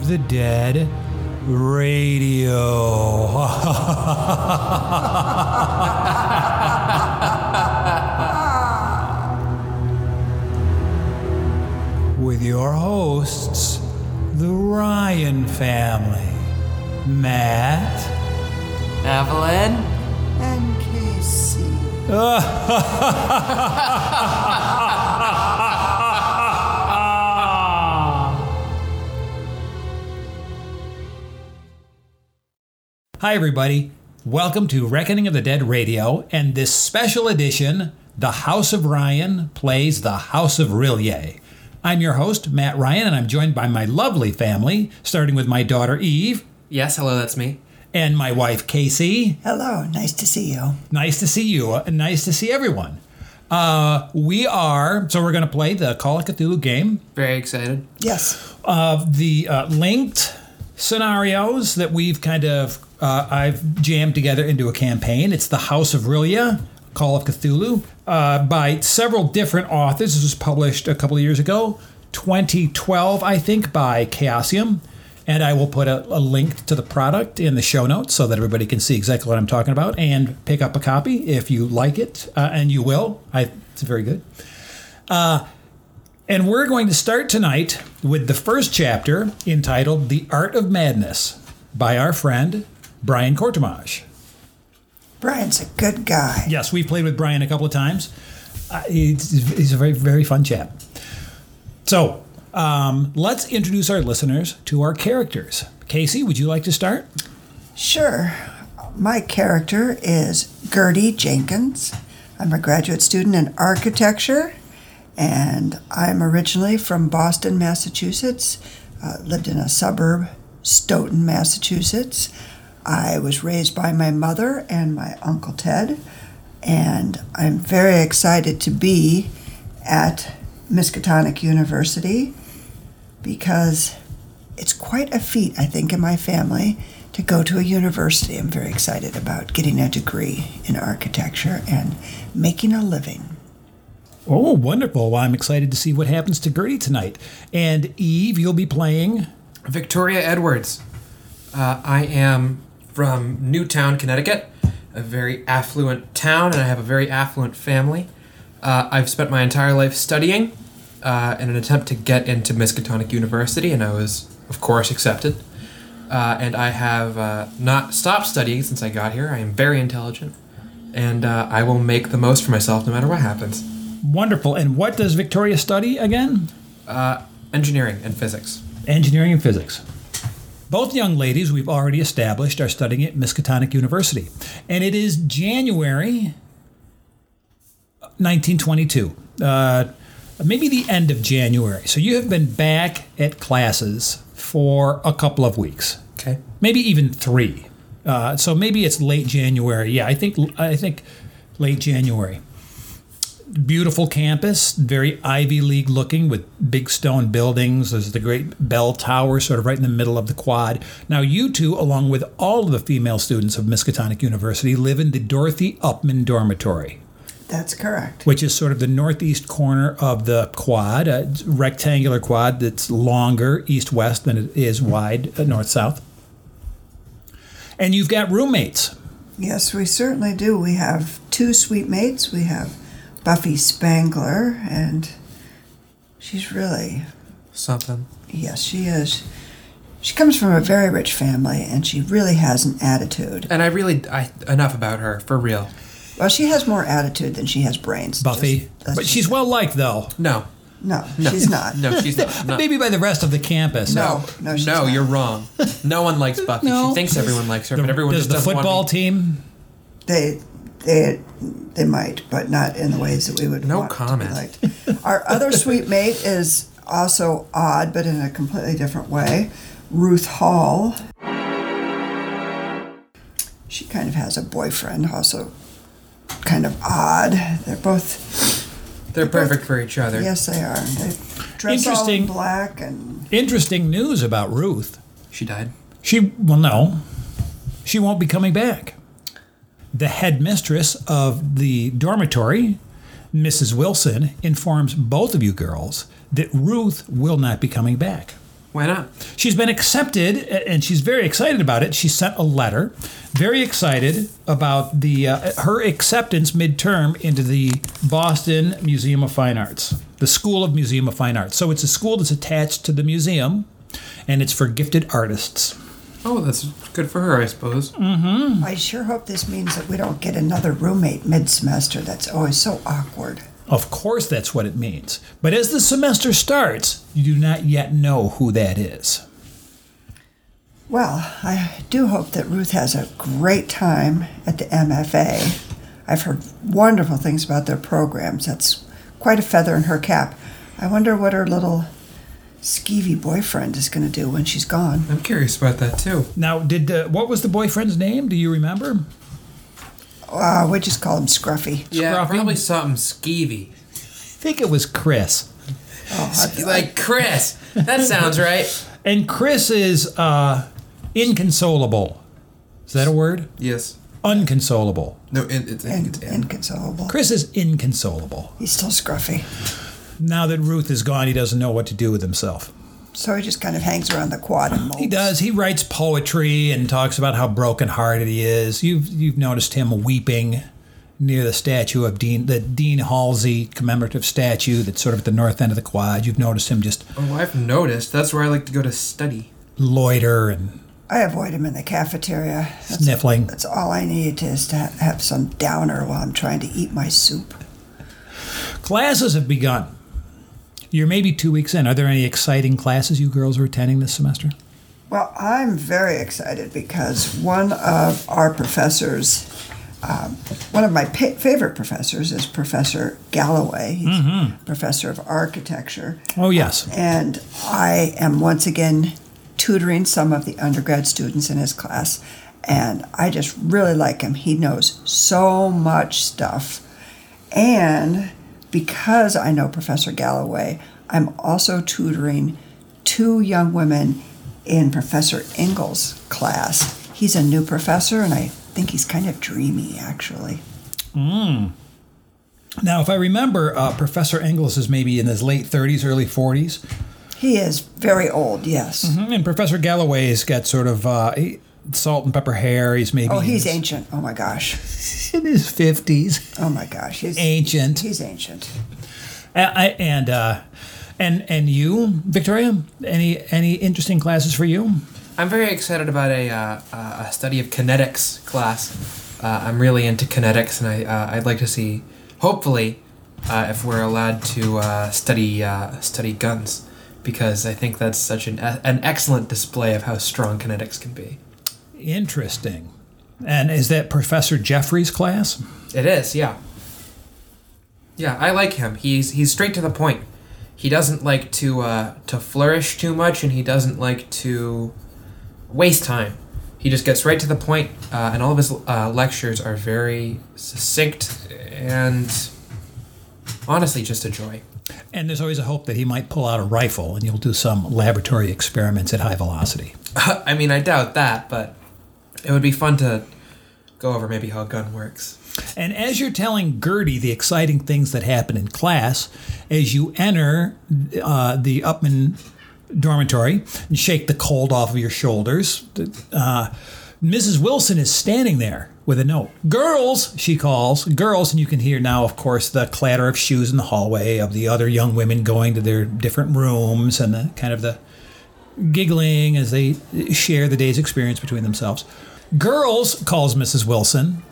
of the Dead Radio. With your hosts, the Ryan family. Matt. Evelyn? and Casey. Hi, everybody. Welcome to Reckoning of the Dead Radio and this special edition, The House of Ryan Plays The House of R'lyeh. I'm your host, Matt Ryan, and I'm joined by my lovely family, starting with my daughter Eve Yes, hello, that's me. and my wife Casey. Hello, nice to see you. Nice to see you, and nice to see everyone. Uh, we are, so we're going to play the Call of Cthulhu game. Very excited. Yes, of the uh, linked scenarios that we've kind of uh, I've jammed together into a campaign. It's the House of R'lyeh, Call of Cthulhu, uh, by several different authors. This was published a couple of years ago, 2012, I think, by Chaosium. And I will put a, a link to the product in the show notes so that everybody can see exactly what I'm talking about and pick up a copy if you like it, uh, and you will. I, it's very good. And we're going to start tonight with the first chapter entitled The Art of Madness by our friend Brian Courtemanche. Brian's a good guy. Yes, we've played with Brian a couple of times. Uh, he's, he's a very, very fun chap. So um, let's introduce our listeners to our characters. Casey, would you like to start? Sure. My character is Gertie Jenkins. I'm a graduate student in architecture, and I'm originally from Boston, Massachusetts. Uh, lived in a suburb, Stoughton, Massachusetts. I was raised by my mother and my uncle Ted, and I'm very excited to be at Miskatonic University because it's quite a feat, I think, in my family to go to a university. I'm very excited about getting a degree in architecture and making a living. Oh, wonderful. Well, I'm excited to see what happens to Gertie tonight. And Eve, you'll be playing. Victoria Edwards. Uh, I am from Newtown, Connecticut, a very affluent town, and I have a very affluent family. Uh, I've spent my entire life studying uh, in an attempt to get into Miskatonic University, and I was, of course, accepted. Uh, and I have uh, not stopped studying since I got here. I am very intelligent, and uh, I will make the most for myself no matter what happens. Wonderful. And what does Victoria study again? Uh, engineering and physics. engineering and physics. Both young ladies we've already established are studying at Miskatonic University. And it is January 1922, uh, maybe the end of January. So you have been back at classes for a couple of weeks, Okay. maybe even three. Uh, so maybe it's late January. Yeah, I think I think late January beautiful campus, very Ivy League looking with big stone buildings. There's the great bell tower sort of right in the middle of the quad. Now, you two, along with all of the female students of Miskatonic University, live in the Dorothy Upman Dormitory, That's correct. which is sort of the northeast corner of the quad, a rectangular quad that's longer east west than it is wide uh, north south. And you've got roommates. Yes, we certainly do. We have two sweet mates. We have Buffy Spangler, and she's really, Something. yes, she is. She comes from a very rich family, and she really has an attitude. And I really, I enough about her for real. Well, she has more attitude than she has brains. Buffy, Just- but she's well liked though. No, No, no, she's not. No, she's not. No, Maybe by the rest of the campus. No, no, she's no, not. you're wrong. No one likes Buffy. No. She thinks everyone likes her, The- but everyone does just the doesn't football want team? They, they, they might, but not in the ways that we would. No want comment. To be. Our other sweet mate is also odd, but in a completely different way. Ruth Hall. She kind of has a boyfriend, also kind of odd. They're both, They're perfect for each other. yes, they are. They dress all Interesting. in black and Interesting news about Ruth. She died. She, well, no, she won't be coming back. The headmistress of the dormitory Mrs. Wilson informs both of you girls that Ruth will not be coming back. Why not? She's been accepted and she's very excited about it. She sent a letter, very excited about the uh, her acceptance midterm into the Boston Museum of Fine Arts, the School of Museum of Fine Arts. So it's a school that's attached to the museum and it's for gifted artists. Oh, that's good for her, I suppose. Mm-hmm. I sure hope this means that we don't get another roommate mid semester. That's always so awkward. Of course, that's what it means. But as the semester starts, you do not yet know who that is. Well, I do hope that Ruth has a great time at the MFA. I've heard wonderful things about their programs. That's quite a feather in her cap. I wonder what her little skeevy boyfriend is going to do when she's gone. I'm curious about that too. Now, did uh, what was the boyfriend's name? Do you remember? Uh, we just call him Scruffy. Yeah, Scruffy? probably something skeevy. I think it was Chris. Oh, I- Like Chris. That sounds right. And Chris is uh, inconsolable. Is that a word? Yes. Unconsolable. No, it, it's in, it's in. inconsolable. Chris is inconsolable. He's still scruffy. Now that Ruth is gone, he doesn't know what to do with himself. So he just kind of hangs around the quad and mopes. He does. He writes poetry and talks about how brokenhearted he is. You've you've noticed him weeping near the statue of Dean, the Dean Halsey commemorative statue that's sort of at the north end of the quad. You've noticed him just Oh, I've noticed. That's where I like to go to study. loiter and I avoid him in the cafeteria. That's, sniffling. that's all I need is to have some downer while I'm trying to eat my soup. Classes have begun. You're maybe two weeks in. Are there any exciting classes you girls are attending this semester? Well, I'm very excited because one of our professors, um, one of my pa- favorite professors, is Professor Galloway. He's professor of architecture. Oh yes. And I am once again tutoring some of the undergrad students in his class. And I just really like him. He knows so much stuff. And because I know Professor Galloway, I'm also tutoring two young women in Professor Ingalls' class. He's a new professor, and I think he's kind of dreamy, actually. Now, if I remember, uh, Professor Engels is maybe in his late 30s, early 40s, He is very old, yes. and Professor Galloway's got sort of uh, he- salt and pepper hair. He's maybe Oh, he's in ancient. Oh my gosh. his, in his 50s, Oh my gosh. He's ancient. He's ancient. I- and uh, and and you, Victoria, any any interesting classes for you? I'm very excited about a, uh, uh, a study of kinetics class. Uh, I'm really into kinetics, and I, uh, I'd like to see, hopefully, uh, if we're allowed to uh, study uh, study guns, because I think that's such an an excellent display of how strong kinetics can be. Interesting. And is that Professor Jeffrey's class? It is, yeah. Yeah, I like him. He's he's straight to the point. He doesn't like to uh, to flourish too much, and he doesn't like to waste time. He just gets right to the point, uh, and all of his uh, lectures are very succinct and honestly just a joy. And there's always a hope that he might pull out a rifle and you'll do some laboratory experiments at high velocity. I mean, I doubt that, but it would be fun to go over maybe how a gun works. And as you're telling Gertie the exciting things that happen in class, as you enter uh, the Upman dormitory and shake the cold off of your shoulders, uh, Mrs. Wilson is standing there with a note. Girls, she calls, girls, and you can hear now, of course, the clatter of shoes in the hallway of the other young women going to their different rooms and the kind of the giggling as they share the day's experience between themselves. Girls, calls Mrs. Wilson,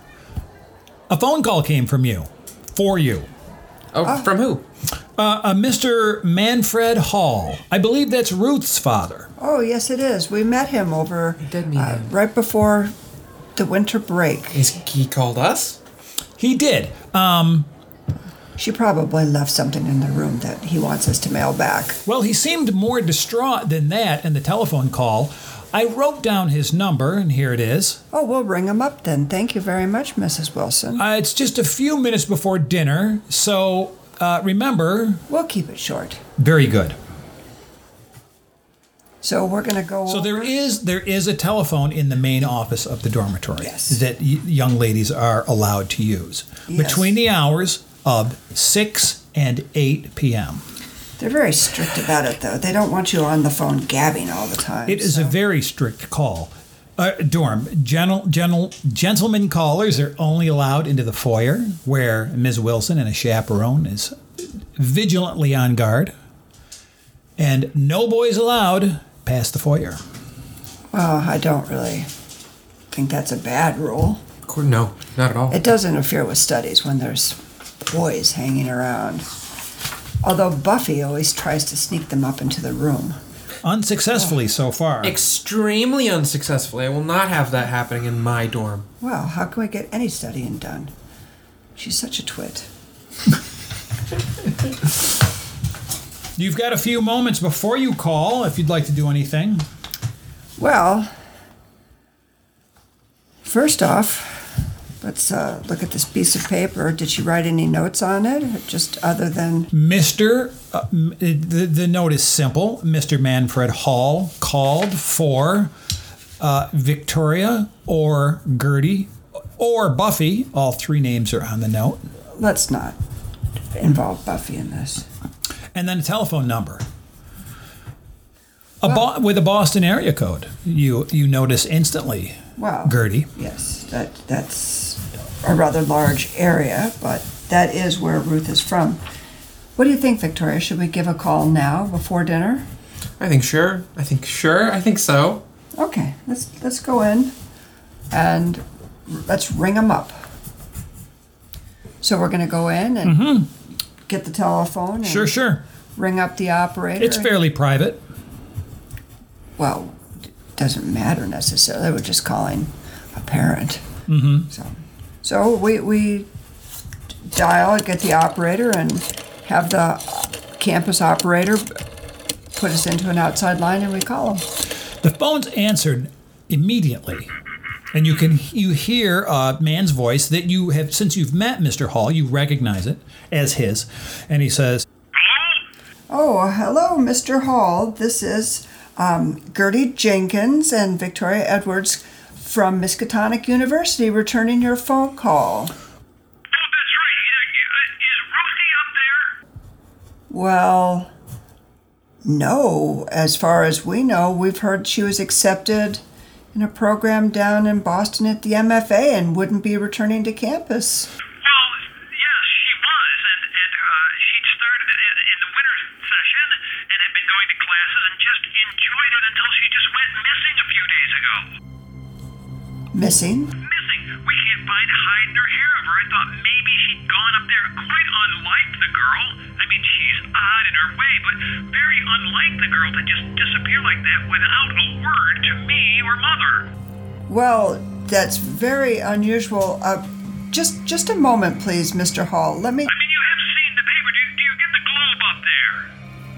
a phone call came from you, for you. Oh, from who? Uh, a Mr. Manfred Hall. I believe that's Ruth's father. Oh, yes, it is. We met him over did meet uh, him. right before the winter break. Is he called us? He did. Um, She probably left something in the room that he wants us to mail back. well, he seemed more distraught than that in the telephone call. I wrote down his number, and here it is. Oh, we'll ring him up then. Thank you very much, Mrs. Wilson. Uh, it's just a few minutes before dinner, so uh, remember. We'll keep it short. Very good. So we're going to go. So there over- is there is a telephone in the main office of the dormitory Yes. that y- young ladies are allowed to use Yes. between the hours of 6 and 8 p.m. They're very strict about it, though. They don't want you on the phone gabbing all the time. It is so- a very strict call. Uh, dorm, gentle, gentle, gentlemen callers are only allowed into the foyer where Ms. Wilson and a chaperone is vigilantly on guard. And no boys allowed past the foyer. Well, I don't really think that's a bad rule. No, not at all. It does interfere with studies when there's boys hanging around. Although Buffy always tries to sneak them up into the room. Unsuccessfully oh. so far. Extremely unsuccessfully. I will not have that happening in my dorm. Well, how can we get any studying done? She's such a twit. You've got a few moments before you call if you'd like to do anything. Well, first off, let's uh, look at this piece of paper. Did she write any notes on it? Just other than. Mr. Uh, the, the note is simple. Mr. Manfred Hall called for uh, Victoria or Gertie or Buffy. All three names are on the note. Let's not involve Buffy in this. And then a telephone number. A Bo- with a Boston area code. You you notice instantly, Well, Gertie. Yes, that that's a rather large area, but that is where Ruth is from. What do you think, Victoria? Should we give a call now before dinner? I think sure. I think sure. I think so. Okay, let's let's go in and let's ring them up. So we're going to go in and mm-hmm. get the telephone and Sure, sure. ring up the operator. It's fairly private. well, it doesn't matter necessarily. We're just calling a parent. Mm-hmm. So, so we, we dial, and get the operator, and have the campus operator put us into an outside line, and we call them. The phone's answered immediately. And you can you hear a man's voice that you have since you've met Mr. Hall, you recognize it as his. And he says, Oh, hello, Mr. Hall. This is um, Gertie Jenkins and Victoria Edwards from Miskatonic University returning your phone call. Oh, that's right. Uh, Is Ruthie up there? Well, no. As far as we know, we've heard she was accepted in a program down in Boston at the MFA and wouldn't be returning to campus. Missing? Missing. We can't find hide nor hair of her. I thought maybe she'd gone up there. Quite unlike the girl. I mean, she's odd in her way, but very unlike the girl to just disappear like that without a word to me or mother. Well, that's very unusual. Uh, just, just a moment, please, Mr. Hall. Let me. I mean, you have seen the paper. Do, do you get the globe up there?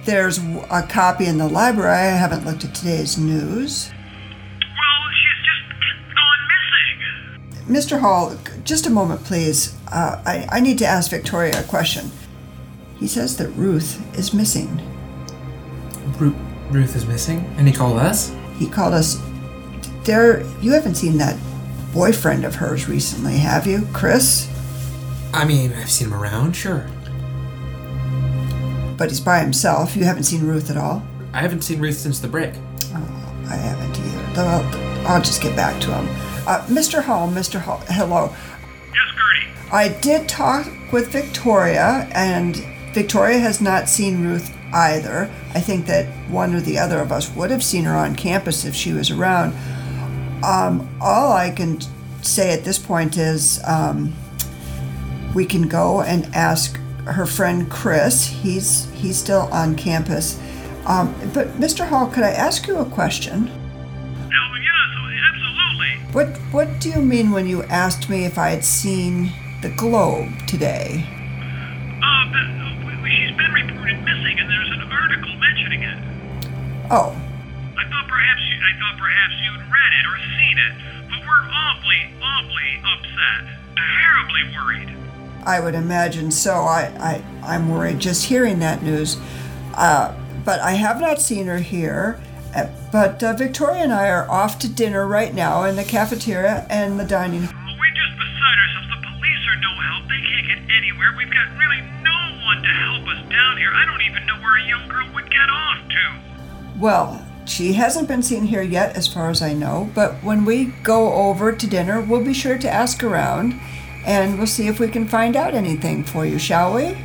There's a copy in the library. I haven't looked at today's news. Mr. Hall, just a moment, please. Uh, I, I need to ask Victoria a question. He says that Ruth is missing. Ru- Ruth is missing, and he called us. He called us. There, you haven't seen that boyfriend of hers recently, have you, Chris? I mean, I've seen him around, sure. But he's by himself. You haven't seen Ruth at all. I haven't seen Ruth since the break. I haven't either. I'll, I'll just get back to him. Uh, Mr. Hall, Mr. Hall, hello. Yes, Gertie. I did talk with Victoria, and Victoria has not seen Ruth either. I think that one or the other of us would have seen her on campus if she was around. Um, all I can say at this point is um, we can go and ask her friend Chris. He's he's still on campus. Um, but Mr. Hall, could I ask you a question? What what do you mean when you asked me if I had seen the globe today? Uh, uh, she's been reported missing, and there's an article mentioning it. Oh, I thought perhaps you, I thought perhaps you'd read it or seen it, but we're awfully, awfully upset, terribly worried. I would imagine so. I, I I'm worried just hearing that news. Uh, but I have not seen her here. Uh, but uh, Victoria and I are off to dinner right now in the cafeteria and the dining. We're just beside ourselves. The police are no help. They can't get anywhere. We've got really no one to help us down here. I don't even know where a young girl would get off to. Well, she hasn't been seen here yet, as far as I know, but when we go over to dinner, we'll be sure to ask around and we'll see if we can find out anything for you, shall we?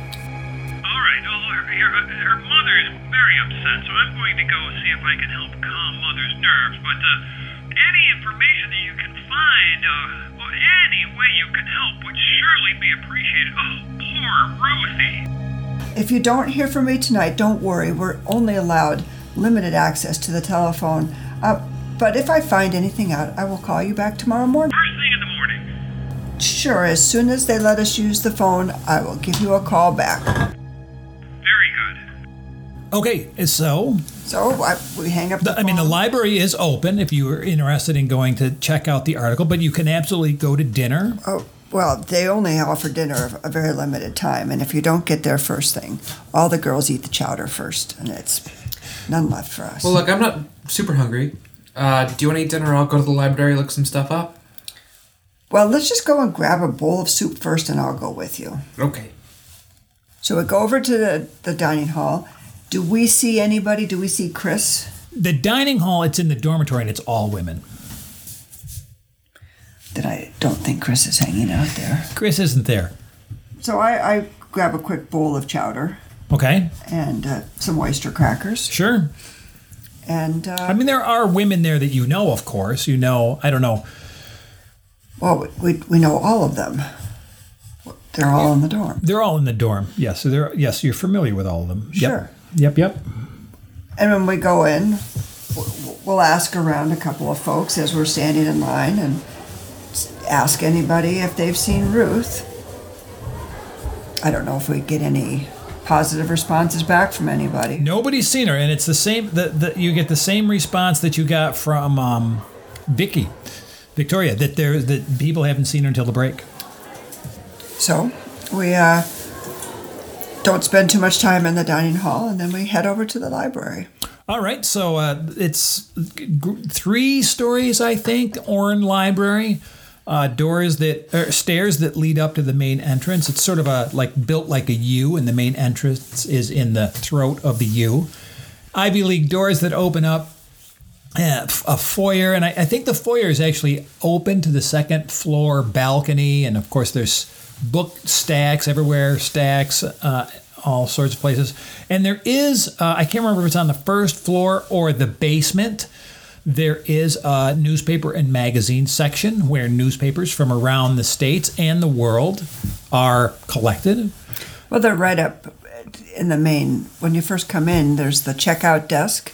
Very upset, so I'm going to go see if I can help calm Mother's nerves. But uh, any information that you can find, uh, or any way you can help, would surely be appreciated. Oh, poor Ruthie. If you don't hear from me tonight, don't worry. We're only allowed limited access to the telephone. Uh, but if I find anything out, I will call you back tomorrow morning. First thing in the morning. Sure, as soon as they let us use the phone, I will give you a call back. Very good. Okay, so So I, we hang up the, the, I mean the library is open if you are interested in going to check out the article, but you can absolutely go to dinner. Oh, well, they only offer dinner a very limited time, and if you don't get there first thing, all the girls eat the chowder first, and it's none left for us. Well, look, I'm not super hungry. Uh, do you want to eat dinner? I'll go to the library, look some stuff up. well, let's just go and grab a bowl of soup first, and I'll go with you. Okay. So we go over to the, the dining hall. Do we see anybody? Do we see Chris? The dining hall, it's in the dormitory and it's all women. That I don't think Chris is hanging out there. Chris isn't there. So I, I grab a quick bowl of chowder Okay, and uh, some oyster crackers, sure. and I uh, mean, there are women there that you know, of course. You know, I don't know. well, we, we know all of them. They're all in the dorm. They're all in the dorm. Yes, so they're yes, you're familiar with all of them. Sure. Yep. Yep. Yep. And when we go in, we'll ask around a couple of folks as we're standing in line and ask anybody if they've seen Ruth. I don't know if we get any positive responses back from anybody. Nobody's seen her, and it's the same. The, the you get the same response that you got from um, Vicky, Victoria, that there that people haven't seen her until the break. So we uh, don't spend too much time in the dining hall and then we head over to the library. All right, so uh, it's three stories, I think. Orne Library, uh, doors that er, stairs that lead up to the main entrance. It's sort of a like built like a U, and the main entrance is in the throat of the U. Ivy League doors that open up. uh, a foyer, and I, I think the foyer is actually open to the second floor balcony, and of course there's book stacks everywhere, stacks, uh, all sorts of places. And there is, uh, I can't remember if it's on the first floor or the basement. There is a newspaper and magazine section where newspapers from around the states and the world are collected. Well, they're right up in the main. When you first come in, there's the checkout desk.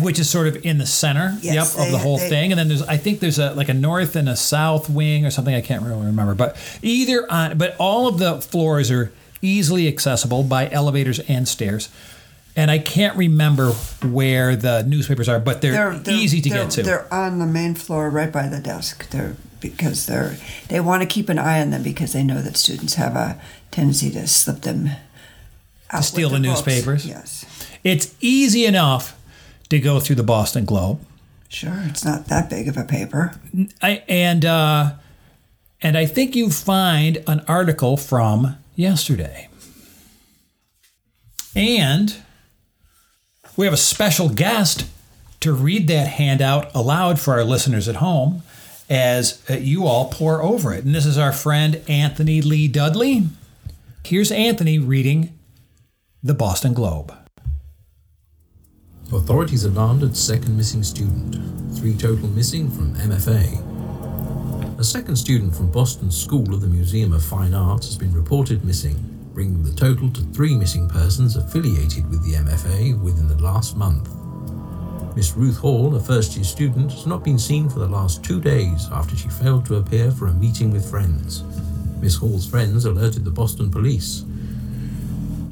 Which is sort of in the center Yes, yep of the whole they- thing and then there's i think there's a like a north and a south wing or something i can't really remember but either on but all of the floors are easily accessible by elevators and stairs and i can't remember where the newspapers are but they're, They're, they're easy to they're- get to They're on the main floor, right by the desk. They're because they're they want to keep an eye on them because they know that students have a tendency to slip them with steal the books. newspapers? Yes, it's easy enough to go through the boston globe sure. It's not that big of a paper. I, and uh, and I think you find an article from yesterday. And we have a special guest to read that handout aloud for our listeners at home as uh, you all pour over it. And this is our friend Anthony Lee Dudley. Here's Anthony reading the Boston Globe. Authorities alarmed at second missing student. Three total missing from MFA. A second student from Boston School of the Museum of Fine Arts has been reported missing, bringing the total to three missing persons affiliated with the MFA within the last month. Miss Ruth Hall, a first year student, has not been seen for the last two days after she failed to appear for a meeting with friends. Miss Hall's friends alerted the Boston police.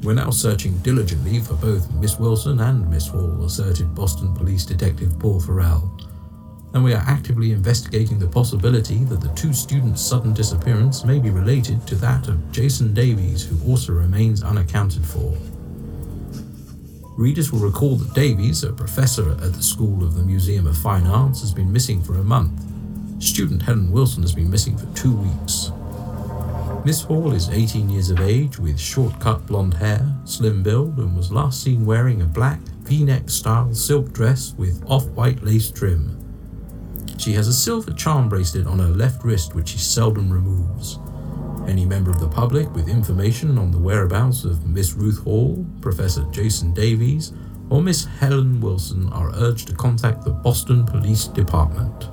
We're now searching diligently for both Miss Wilson and Miss Hall, asserted Boston Police Detective Paul Farrell. And we are actively investigating the possibility that the two students' sudden disappearance may be related to that of Jason Davies, who also remains unaccounted for. Readers will recall that Davies, a professor at the School of the Museum of Fine Arts, has been missing for a month. Student Helen Wilson has been missing for two weeks. Miss Hall is 18 years of age with short cut blonde hair, slim build, and was last seen wearing a black v neck style silk dress with off white lace trim. She has a silver charm bracelet on her left wrist which she seldom removes. Any member of the public with information on the whereabouts of Miss Ruth Hall, Professor Jason Davies, or Miss Helen Wilson are urged to contact the Boston Police Department.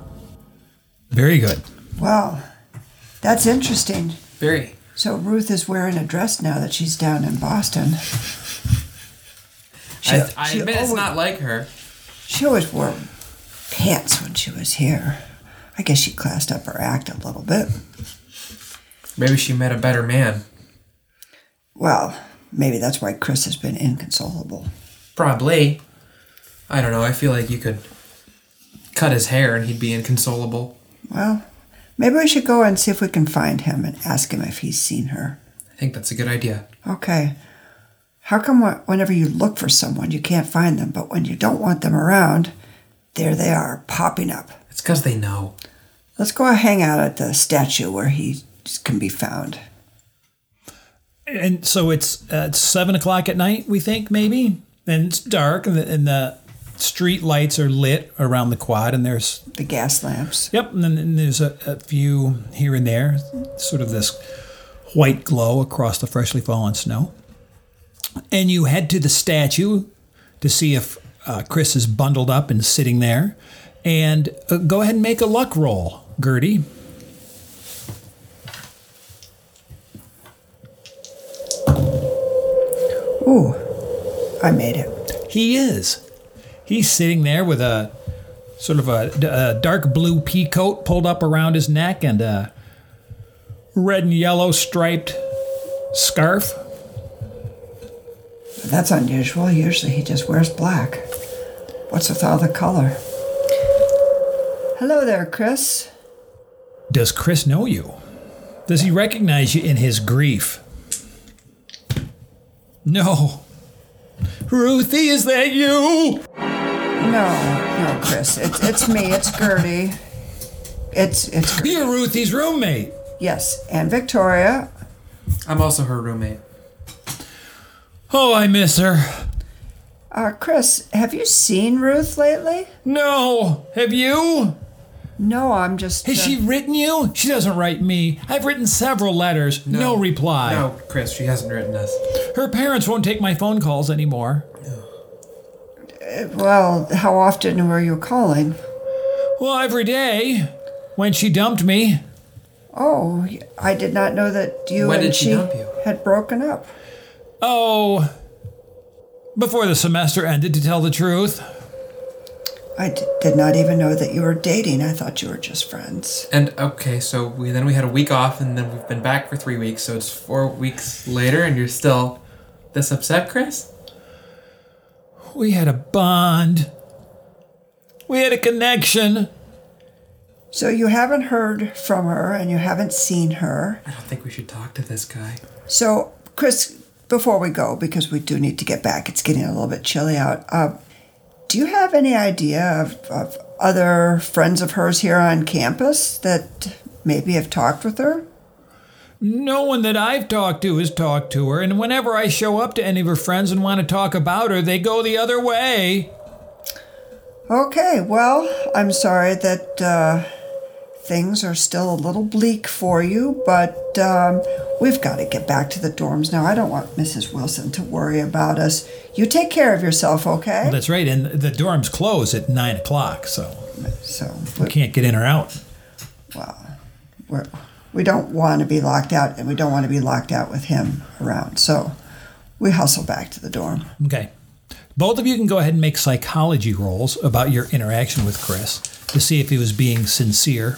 Very good. Well, that's interesting. Very. So Ruth is wearing a dress now that she's down in Boston. She- I, I she admit it's not like her. She always wore pants when she was here. I guess she classed up her act a little bit. Maybe she met a better man. Well, maybe that's why Chris has been inconsolable. Probably. I don't know. I feel like you could cut his hair and he'd be inconsolable. Well, maybe we should go and see if we can find him and ask him if he's seen her. I think that's a good idea. Okay. How come whenever you look for someone, you can't find them, but when you don't want them around, there they are, popping up? It's because they know. Let's go hang out at the statue where he can be found. And so it's uh, it's seven o'clock at night, we think maybe, and it's dark, and the, and the street lights are lit around the quad, and there's The gas lamps. yep, and then there's a, a few here and there, sort of this white glow across the freshly fallen snow. And you head to the statue to see if uh, Chris is bundled up and sitting there, and uh, go ahead and make a luck roll, Gertie. Ooh, I made it. He is. He's sitting there with a sort of a, a dark blue pea coat pulled up around his neck and a red and yellow striped scarf. That's unusual. Usually he just wears black. What's with all the color? Hello there, Chris. Does Chris know you? Does he recognize you in his grief? No. Ruthie, is that you? No, no, Chris. It's it's me. It's Gertie. It's it's Ger- You're Ruthie's roommate. yes, and Victoria. I'm also her roommate. Oh, I miss her. Uh, Chris, have you seen Ruth lately? No. Have you? No, I'm just. Has uh, she written you? She doesn't write me. I've written several letters. No, reply. No, Chris, she hasn't written us. Her parents won't take my phone calls anymore. Well, how often were you calling? Well, every day. When she dumped me. Oh, I did not know that you When and did she dump you? had broken up. Oh. Before the semester ended, to tell the truth. I d- did not even know that you were dating. I thought you were just friends. And okay, so we then we had a week off, and then we've been back for three weeks. So it's four weeks later, and you're still this upset, Chris? We had a bond. We had a connection. So you haven't heard from her and you haven't seen her. I don't think we should talk to this guy. So, Chris, before we go, because we do need to get back, it's getting a little bit chilly out. Uh, do you have any idea of, of other friends of hers here on campus that maybe have talked with her? No one that I've talked to has talked to her, and whenever I show up to any of her friends and want to talk about her, they go the other way. Okay, well, I'm sorry that uh, things are still a little bleak for you, but um, we've got to get back to the dorms now. I don't want Mrs. Wilson to worry about us. You take care of yourself, okay? That's right, and the dorms close at 9 o'clock, so So, we can't get in or out. well, we're, we don't want to be locked out, and we don't want to be locked out with him around. So we hustle back to the dorm. Okay. Both of you can go ahead and make psychology rolls about your interaction with Chris to see if he was being sincere.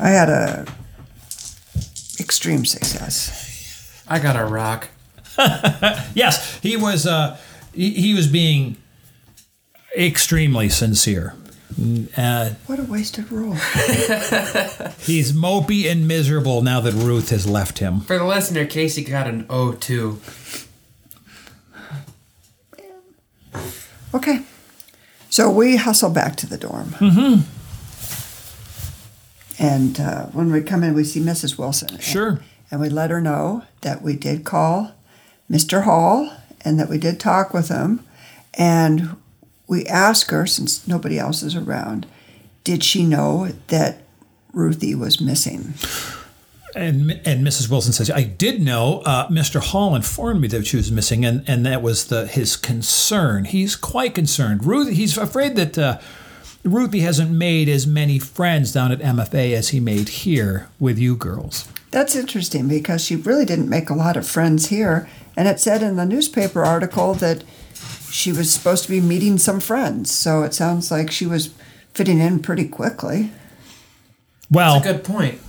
I had a extreme success. I got a rock. Yes, he was. Uh, he, he was being extremely sincere. Uh, What a wasted roll. he's mopey and miserable now that Ruth has left him. For the listener, Casey got an O2. Okay. So we hustle back to the dorm. Mm-hmm. And uh, when we come in, we see Mrs. Wilson. Sure. And we let her know that we did call Mr. Hall and that we did talk with him. And we ask her, since nobody else is around, did she know that Ruthie was missing? And and Mrs. Wilson says, I did know. Uh, Mr. Hall informed me that she was missing, and, and that was the his concern. He's quite concerned. Ruth, he's afraid that uh, Ruthie hasn't made as many friends down at MFA as he made here with you girls. That's interesting because she really didn't make a lot of friends here. And it said in the newspaper article that she was supposed to be meeting some friends. So it sounds like she was fitting in pretty quickly. Well, That's a good point.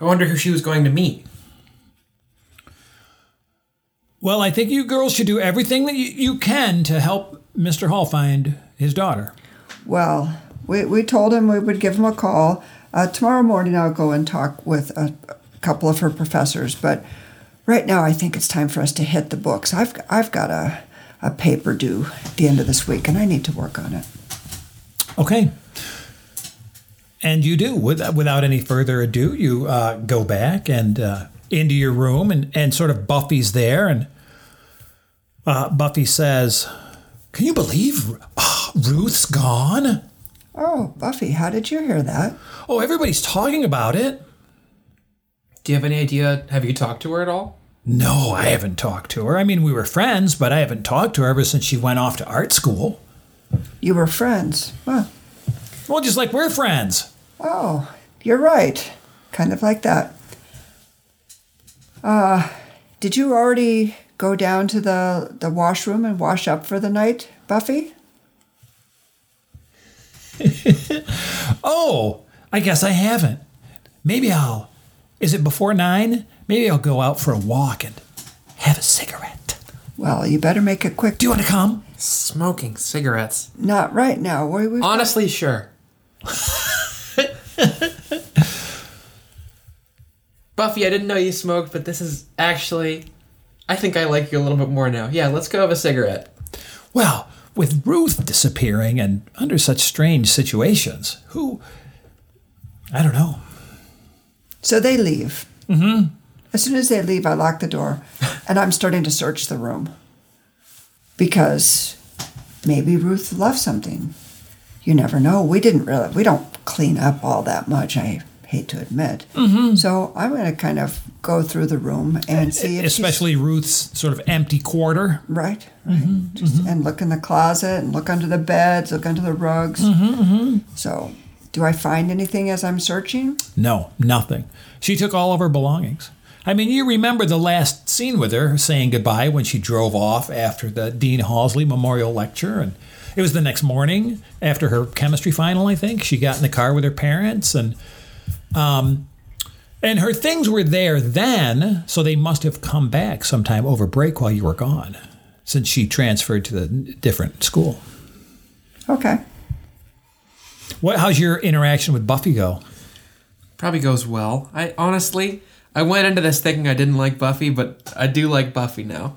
I wonder who she was going to meet. well, I think you girls should do everything that you, you can to help Mr. Hall find his daughter. Well, we, we told him we would give him a call. Uh, tomorrow morning, I'll go and talk with a, a couple of her professors. But right now, I think it's time for us to hit the books. I've, I've got a, a paper due at the end of this week, and I need to work on it. Okay. And you do. With, without any further ado, you uh, go back and uh, into your room, and, and sort of Buffy's there. And uh, Buffy says, Can you believe uh, Ruth's gone? Oh, Buffy, how did you hear that? Oh, everybody's talking about it. Do you have any idea? Have you talked to her at all? No, I haven't talked to her. I mean, we were friends, but I haven't talked to her ever since she went off to art school. You were friends. Well, Well, just like we're friends. oh, you're right. Kind of like that. Uh, did you already go down to the, the washroom and wash up for the night, Buffy? Oh, I guess I haven't. Maybe I'll. Is it before nine? Maybe I'll go out for a walk and have a cigarette. Well, you better make it quick. Do you want to come? Smoking cigarettes. Not right now. We, we, Honestly, sure. Buffy, I didn't know you smoked, but this is actually. I think I like you a little bit more now. Yeah, let's go have a cigarette. Well, with Ruth disappearing and under such strange situations, who. I don't know. So they leave. Mm-hmm. As soon as they leave, I lock the door and I'm starting to search the room. Because maybe Ruth left something. You never know. We didn't really, we don't clean up all that much, I hate to admit. Mm-hmm. So I'm going to kind of go through the room and see Especially Ruth's sort of empty quarter. Right, mm-hmm, right. Mm-hmm. Just, And look in the closet and look under the beds, look under the rugs. Mm-hmm, so, do I find anything as I'm searching? No, nothing. She took all of her belongings. I mean, you remember the last scene with her saying goodbye when she drove off after the Dean Halsey Memorial Lecture. And it was the next morning after her chemistry final, I think. She got in the car with her parents and. Um, and her things were there then, so they must have come back sometime over break while you were gone, since she transferred to the different school. Okay. What? How's your interaction with Buffy go? Probably goes well. I honestly, I went into this thinking I didn't like Buffy, but I do like Buffy now.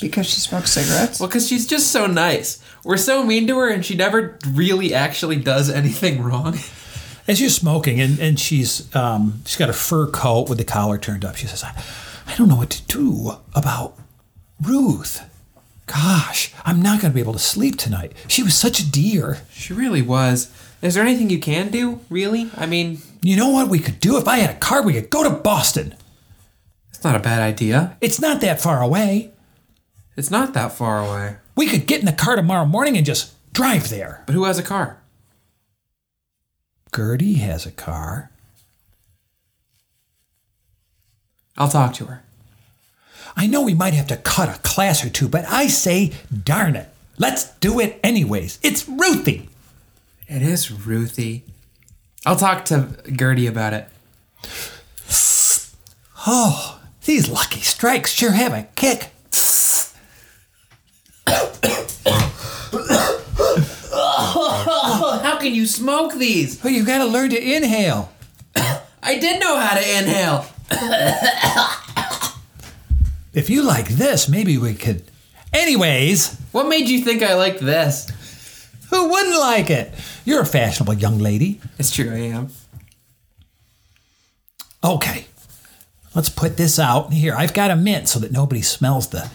Because she smokes cigarettes? Well, because she's just so nice. We're so mean to her, and she never really actually does anything wrong. As you're smoking, and, and she's um, she's got a fur coat with the collar turned up. She says, I, "I don't know what to do about Ruth. Gosh, I'm not going to be able to sleep tonight. She was such a dear. She really was. Is there anything you can do, really? I mean, You know what we could do if I had a car? We could go to Boston. it's not a bad idea. It's not that far away. It's not that far away. We could get in the car tomorrow morning and just drive there. But who has a car? Gertie has a car. I'll talk to her. I know we might have to cut a class or two, but I say, darn it, let's do it anyways. It's Ruthie. It is Ruthie. I'll talk to Gertie about it. Oh, these lucky strikes sure have a kick. Oh, how can you smoke these? Well, you gotta learn to inhale. I did know how to inhale. If you like this, maybe we could. Anyways, What made you think I liked this? Who wouldn't like it? You're a fashionable young lady. It's true, I am. Okay, let's put this out. Here, I've got a mint so that nobody smells the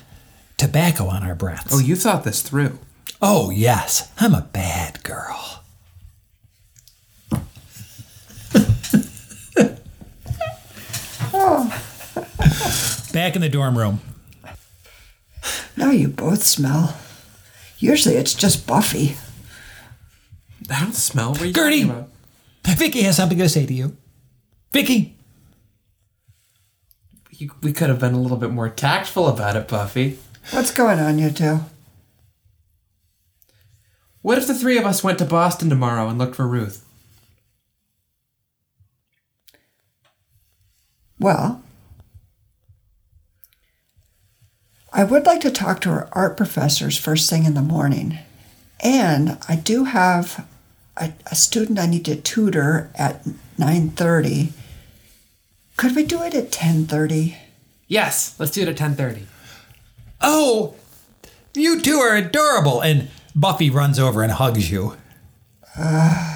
tobacco on our breaths. Oh, you thought this through. Oh, yes, I'm a bad girl. Back in the dorm room. Now you both smell. Usually it's just Buffy. I don't smell. What are you Gertie! talking about? Vicky has something to say to you. Vicky, You, we could have been a little bit more tactful about it, Buffy. What's going on, you two? What if the three of us went to Boston tomorrow and looked for Ruth? Well, I would like to talk to our art professors first thing in the morning. And I do have a, a student I need to tutor at 9:30. Could we do it at 10:30? Yes, let's do it at 10:30. oh, you two are adorable. And Buffy runs over and hugs you. Uh,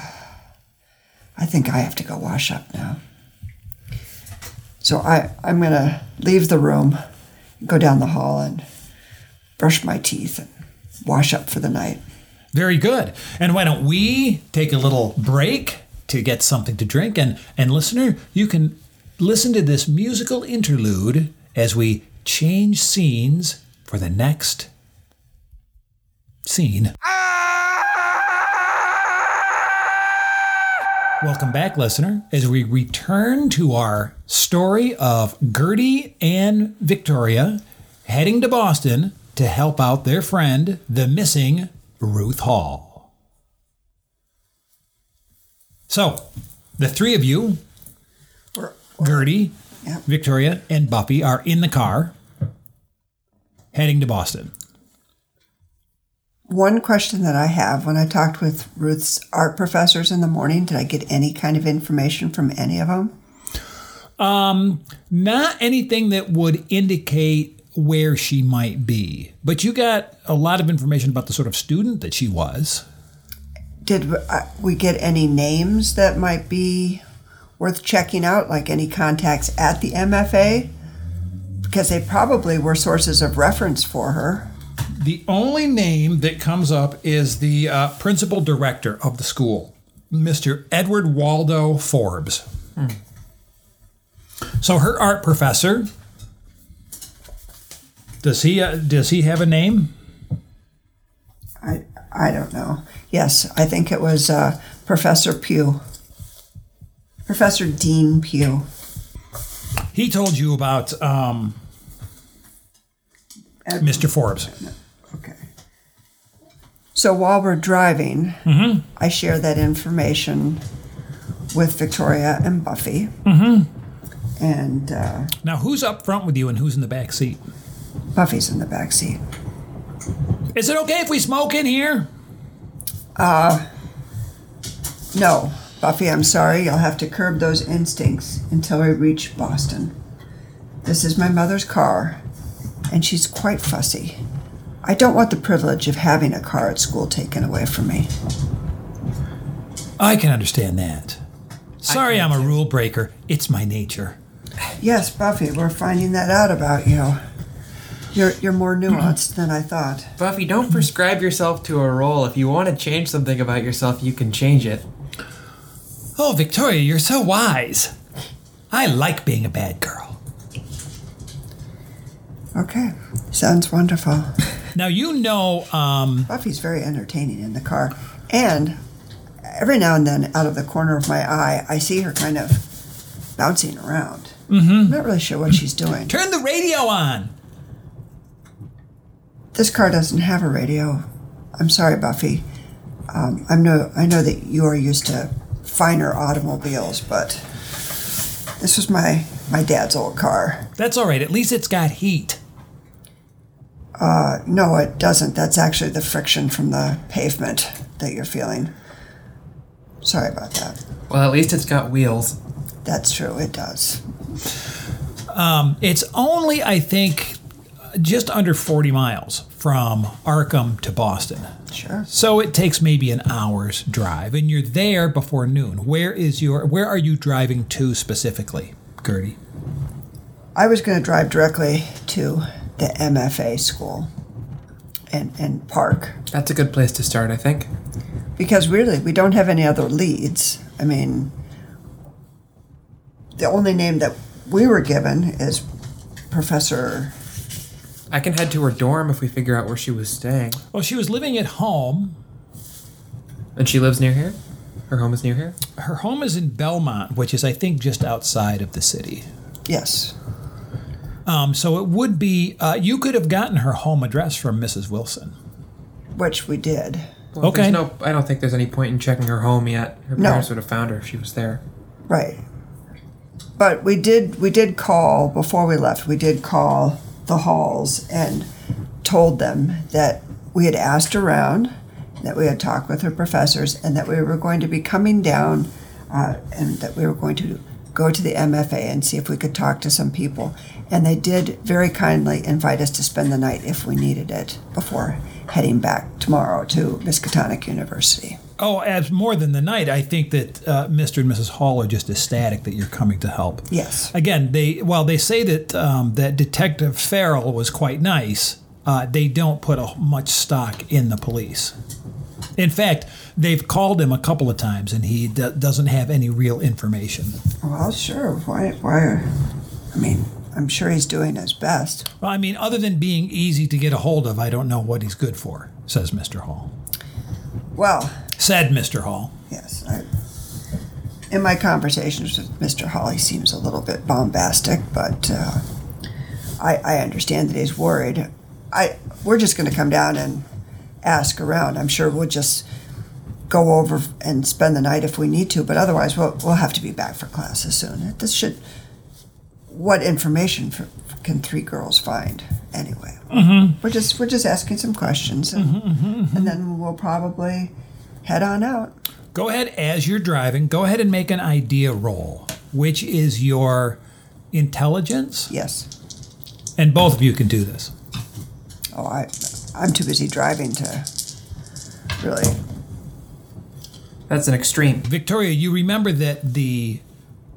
I think I have to go wash up now. So I, I'm going to leave the room, go down the hall, and brush my teeth and wash up for the night. Very good. And why don't we take a little break to get something to drink? And, and listener, you can listen to this musical interlude as we change scenes for the next scene. Welcome back, listener, as we return to our story of Gertie and Victoria heading to Boston to help out their friend, the missing Ruth Hall. So, the three of you, Or, Gertie, Yep. Victoria, and Buffy, are in the car heading to Boston. One question that I have when I talked with Ruth's art professors in the morning, did I get any kind of information from any of them? Um, not anything that would indicate where she might be, but you got a lot of information about the sort of student that she was. Did uh, we get any names that might be worth checking out, like any contacts at the MFA? Because they probably were sources of reference for her. The only name that comes up is the uh, principal director of the school, Mr. Edward Waldo Forbes. So her art professor does he uh, does he have a name? I, I don't know. Yes, I think it was uh, Professor Pugh. Professor Dean Pugh. He told you about um, Ed- Mr. Forbes. Okay. So while we're driving, I share that information with Victoria and Buffy. And uh, Now, who's up front with you and who's in the back seat? Buffy's in the back seat. Is it okay if we smoke in here? Uh, no, Buffy, I'm sorry. You'll have to curb those instincts until we reach Boston. This is my mother's car, and she's quite fussy. I don't want the privilege of having a car at school taken away from me. I can understand that. Sorry, I'm a rule breaker. It's my nature. Yes, Buffy, we're finding that out about you. You're, you're more nuanced than I thought. Buffy, don't prescribe yourself to a role. If you want to change something about yourself, you can change it. Oh, Victoria, you're so wise. I like being a bad girl. Okay, sounds wonderful. Now, you know, um, Buffy's very entertaining in the car. And every now and then, out of the corner of my eye, I see her kind of bouncing around. Mm-hmm. I'm not really sure what she's doing. turn the radio on. This car doesn't have a radio. I'm sorry, Buffy. Um, I know I know that you are used to finer automobiles, but this was my my dad's old car. That's all right. At least it's got heat. Uh, no, it doesn't. That's actually the friction from the pavement that you're feeling. Sorry about that. Well, at least it's got wheels. That's true. It does. Um, It's only, I think, just under 40 miles from Arkham to Boston. Sure. So it takes maybe an hour's drive, and you're there before noon. Where is your? Where are you driving to specifically, Gertie? I was going to drive directly to the MFA school and, and park That's a good place to start, I think. because really we don't have any other leads. I mean, the only name that we were given is Professor. I can head to her dorm if we figure out where she was staying. Well, she was living at home. And she lives near here? Her home is near here? Her home is in Belmont, which is, I think, just outside of the city. Yes. Um, so it would be. Uh, you could have gotten her home address from Mrs. Wilson. Which we did. Well, Okay. No, I don't think there's any point in checking her home yet. Her No. parents would have found her if she was there. Right. But we did we did call before we left. We did call the halls and told them that we had asked around, that we had talked with her professors, and that we were going to be coming down, uh, and that we were going to go to the MFA and see if we could talk to some people. And they did very kindly invite us to spend the night if we needed it before heading back tomorrow to Miskatonic University. Oh, as more than the night, I think that uh, Mr. and Mrs. Hall are just ecstatic that you're coming to help. Yes. Again, they while they say that um, that Detective Farrell was quite nice, uh, they don't put a, much stock in the police. In fact, they've called him a couple of times, and he d- doesn't have any real information. Well, sure. Why? Why? I mean, I'm sure he's doing his best. Well, I mean, other than being easy to get a hold of, I don't know what he's good for," says Mr. Hall. Well, Said Mr. Hall. yes. I, in my conversations with Mr. Hall, he seems a little bit bombastic, but uh, I, I understand that he's worried. I we're just going to come down and ask around. I'm sure we'll just go over and spend the night if we need to, but otherwise we'll we'll have to be back for classes soon. This should. What information for, can three girls find anyway? Mm-hmm. We're just we're just asking some questions, and, mm-hmm, mm-hmm, and then we'll probably head on out. Go ahead as you're driving. Go ahead and make an idea roll, which is your intelligence, Yes. and both of you can do this. Oh, I I'm too busy driving to really. That's an extreme. Victoria, you remember that the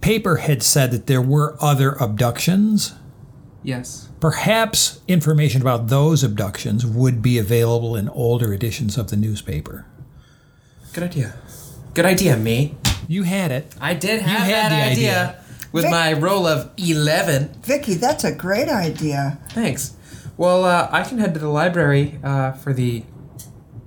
paper had said that there were other abductions. Yes. Perhaps information about those abductions would be available in older editions of the newspaper. Good idea. Good idea, me. You had it. I did You have had that the idea, idea. with Vic- my roll of 11. Vicky, that's a great idea. Thanks. Well, uh, I can head to the library uh, for the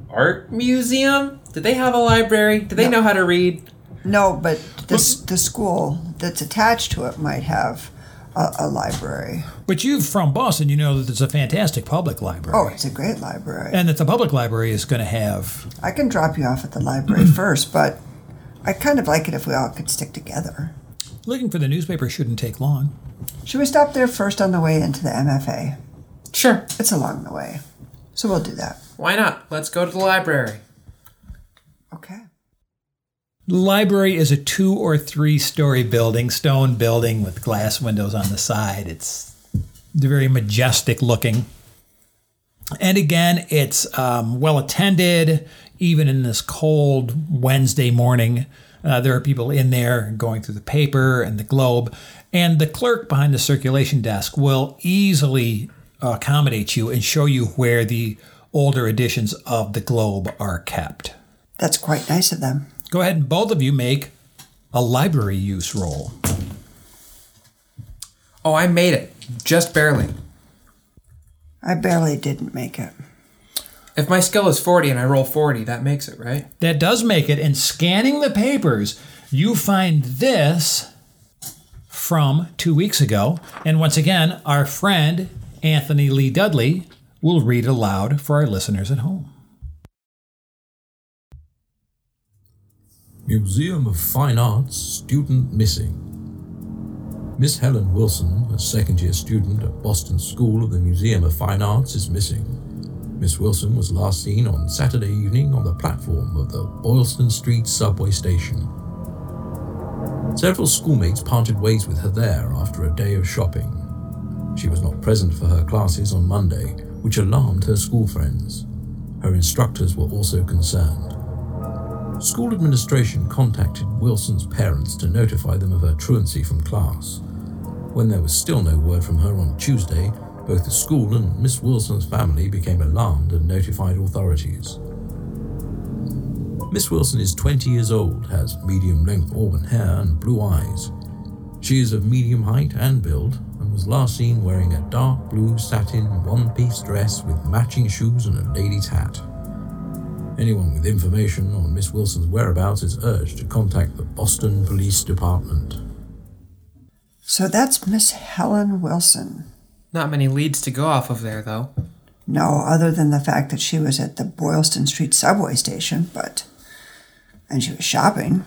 art museum. Did they have a library? Do they No. know how to read? No, but this the school that's attached to it might have a, a library. But you, from Boston, you know that there's a fantastic public library. Oh, it's a great library. And that the public library is going to have. I can drop you off at the library first, but I kind of like it if we all could stick together. Looking for the newspaper shouldn't take long. Should we stop there first on the way into the MFA? Sure. It's along the way, so we'll do that. Why not? Let's go to the library. Okay. The library is a two or three story building, stone building with glass windows on the side. It's very majestic looking. And again, it's um, well attended, even in this cold Wednesday morning. Uh, there are people in there going through the paper and the globe. And the clerk behind the circulation desk will easily Uh, accommodate you and show you where the older editions of the globe are kept. That's quite nice of them. Go ahead and both of you make a library use roll. Oh, I made it. Just barely. I barely didn't make it. If my skill is 40 and I roll 40, that makes it, right? That does make it. And scanning the papers, you find this from two weeks ago. And once again, our friend Anthony Lee Dudley will read aloud for our listeners at home. Museum of Fine Arts student missing. Miss Helen Wilson, a second year student at Boston School of the Museum of Fine Arts, is missing. Miss Wilson was last seen on Saturday evening on the platform of the Boylston Street subway station. Several schoolmates parted ways with her there after a day of shopping. She was not present for her classes on Monday, which alarmed her school friends. Her instructors were also concerned. School administration contacted Wilson's parents to notify them of her truancy from class. When there was still no word from her on Tuesday, both the school and Miss Wilson's family became alarmed and notified authorities. Miss Wilson is 20 years old, has medium length auburn hair and blue eyes. She is of medium height and build was last seen wearing a dark blue satin one piece dress with matching shoes and a lady's hat. Anyone with information on Miss Wilson's whereabouts is urged to contact the Boston Police Department. So that's Miss Helen Wilson. Not many leads to go off of there, though. No, other than the fact that she was at the Boylston Street subway station, but. and she was shopping.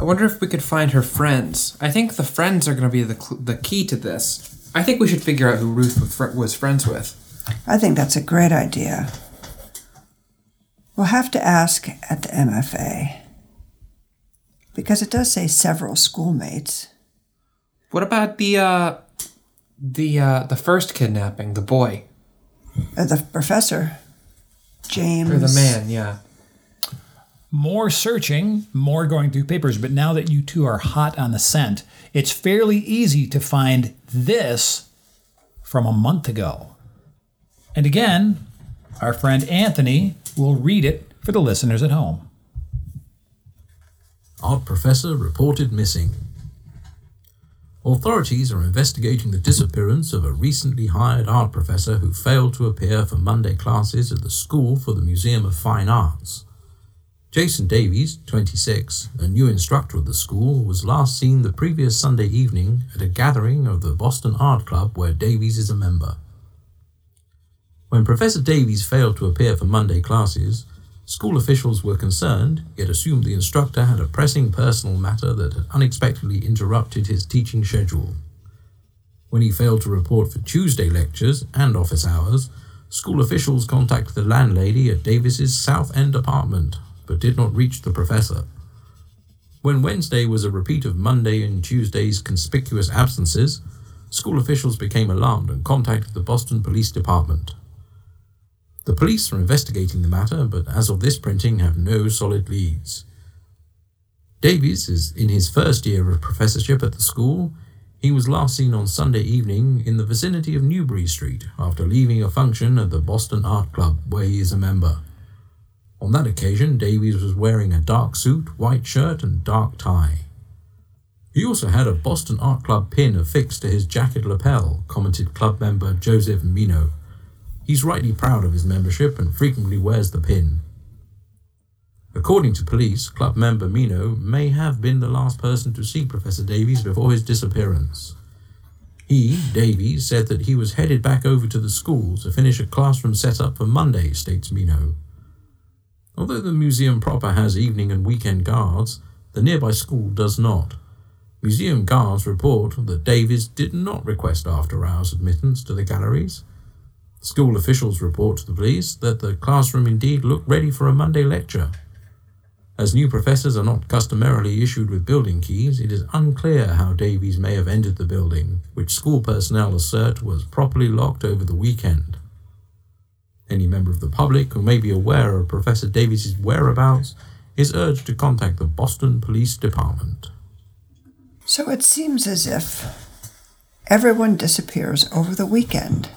I wonder if we could find her friends. I think the friends are going to be the, cl- the key to this. I think we should figure out who Ruth was, fr- was friends with. I think that's a great idea. We'll have to ask at the MFA. Because it does say several schoolmates. What about the uh, the uh, the first kidnapping, the boy Uh, the professor, James. or the man? Yeah. More searching, more going through papers, but now that you two are hot on the scent, it's fairly easy to find this from a month ago. And again, our friend Anthony will read it for the listeners at home. Art professor reported missing. Authorities are investigating the disappearance of a recently hired art professor who failed to appear for Monday classes at the School for the Museum of Fine Arts. Jason Davies, 26, a new instructor at the school, was last seen the previous Sunday evening at a gathering of the Boston Art Club where Davies is a member. When Professor Davies failed to appear for Monday classes, School officials were concerned, yet assumed the instructor had a pressing personal matter that had unexpectedly interrupted his teaching schedule. When he failed to report for Tuesday lectures and office hours, school officials contacted the landlady at Davies's South End apartment, but did not reach the professor. When Wednesday was a repeat of Monday and Tuesday's conspicuous absences, school officials became alarmed and contacted the Boston Police Department. The police are investigating the matter, but as of this printing, have no solid leads. Davies is in his first year of professorship at the school. He was last seen on Sunday evening in the vicinity of Newbury Street after leaving a function at the Boston Art Club, where he is a member. On that occasion, Davies was wearing a dark suit, white shirt, and dark tie. He also had a Boston Art Club pin affixed to his jacket lapel, commented club member Joseph Mino. He's rightly proud of his membership and frequently wears the pin. According to police, club member Mino may have been the last person to see Professor Davies before his disappearance. He, Davies, said that he was headed back over to the school to finish a classroom set up for Monday, states Mino. Although the museum proper has evening and weekend guards, the nearby school does not. Museum guards report that Davies did not request after hours admittance to the galleries. School officials report to the police that the classroom indeed looked ready for a Monday lecture. As new professors are not customarily issued with building keys, it is unclear how Davies may have entered the building, which school personnel assert was properly locked over the weekend. Any member of the public who may be aware of Professor Davies' whereabouts is urged to contact the Boston Police Department. So it seems as if everyone disappears over the weekend,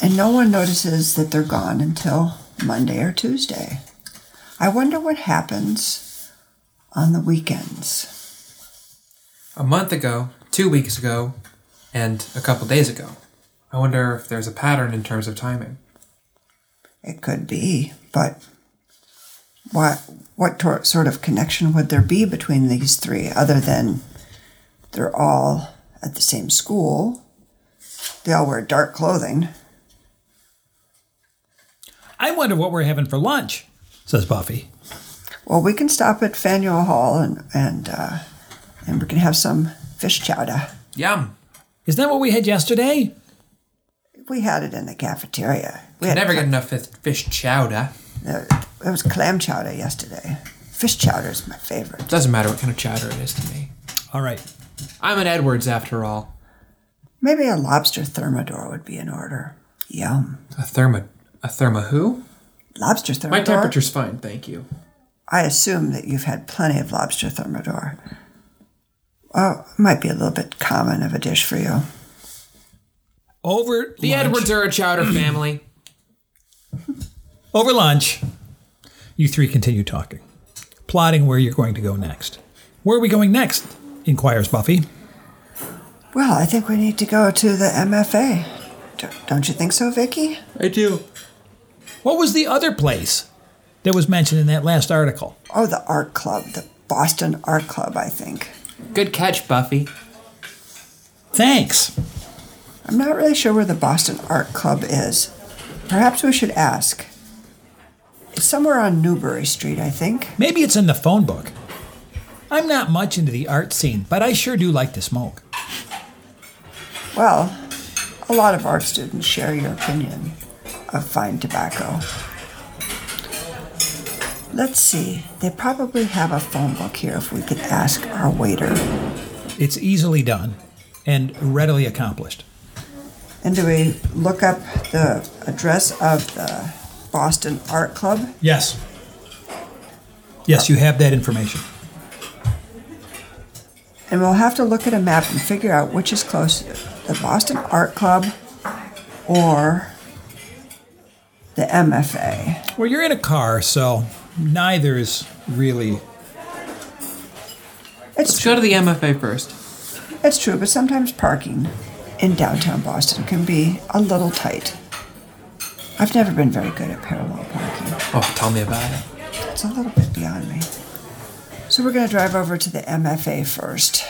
and no one notices that they're gone until Monday or Tuesday. I wonder what happens on the weekends. A month ago, two weeks ago, and a couple days ago. I wonder if there's a pattern in terms of timing. It could be, but what what tor- sort of connection would there be between these three other than they're all at the same school? They all wear dark clothing. I wonder what we're having for lunch, says Buffy. Well, we can stop at Faneuil Hall and and uh, and we can have some fish chowder. Yum! Isn't that what we had yesterday? We had it in the cafeteria. We had Never get enough fish chowder. Uh, it was clam chowder yesterday. Fish chowder is my favorite. Doesn't matter what kind of chowder it is to me. All right. I'm an Edwards after all. Maybe a lobster thermidor would be in order. Yum. A thermo. A thermo who? Lobster thermidor. My temperature's fine, thank you. I assume that you've had plenty of lobster thermidor. Oh, it might be a little bit common of a dish for you. Over The lunch, Edwards are a chowder family. over lunch, you three continue talking, plotting where you're going to go next. Where are we going next? inquires Buffy. Well, I think we need to go to the MFA. D- Don't you think so, Vicky? I do. What was the other place that was mentioned in that last article? Oh, the art club, the Boston Art Club, I think. Good catch, Buffy. Thanks. I'm not really sure where the Boston Art Club is. Perhaps we should ask. It's somewhere on Newbury Street, I think. Maybe it's in the phone book. I'm not much into the art scene, but I sure do like to smoke. Well, a lot of art students share your opinion of fine tobacco. Let's see, they probably have a phone book here if we could ask our waiter. It's easily done and readily accomplished. And do we look up the address of the Boston Art Club? Yes. Yes, you have that information. And we'll have to look at a map and figure out which is closer the Boston Art Club or the MFA. Well, you're in a car, so neither is really. It's Let's true. go to the MFA first. It's true, but sometimes parking in downtown Boston can be a little tight. I've never been very good at parallel parking. Oh, tell me about it. It's a little bit beyond me. So we're going to drive over to the MFA first.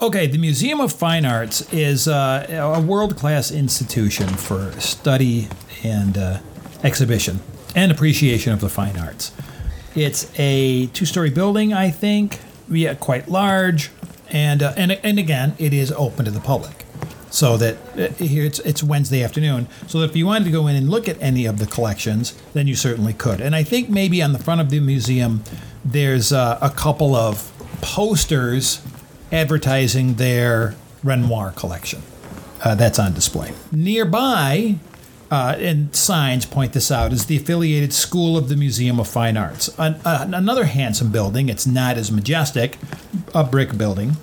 Okay, the Museum of Fine Arts is uh, a world class institution for study and uh, exhibition and appreciation of the fine arts. It's a two story building, I think, yeah, quite large, and, uh, and, and again, it is open to the public. So that uh, here it's, it's Wednesday afternoon. So if you wanted to go in and look at any of the collections, then you certainly could. And I think maybe on the front of the museum, there's uh, a couple of posters advertising their Renoir collection. Uh, that's on display. Nearby, uh, and signs point this out, is the affiliated School of the Museum of Fine Arts. An, uh, another handsome building. It's not as majestic, a brick building.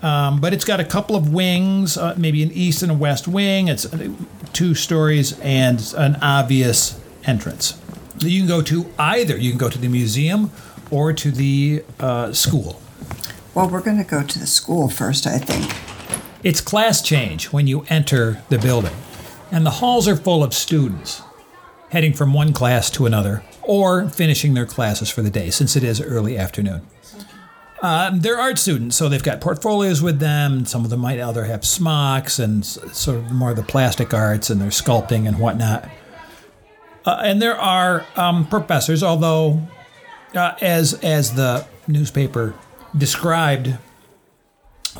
Um, but it's got a couple of wings, uh, maybe an east and a west wing. It's uh, two stories and an obvious entrance. You can go to either. You can go to the museum or to the uh, school. Well, we're going to go to the school first, I think. It's class change when you enter the building, and the halls are full of students heading from one class to another or finishing their classes for the day since it is early afternoon. Um, they're art students, so they've got portfolios with them. Some of them might either have smocks and sort of more of the plastic arts and they're sculpting and whatnot. Uh, and there are um, professors, although uh, as as the newspaper described,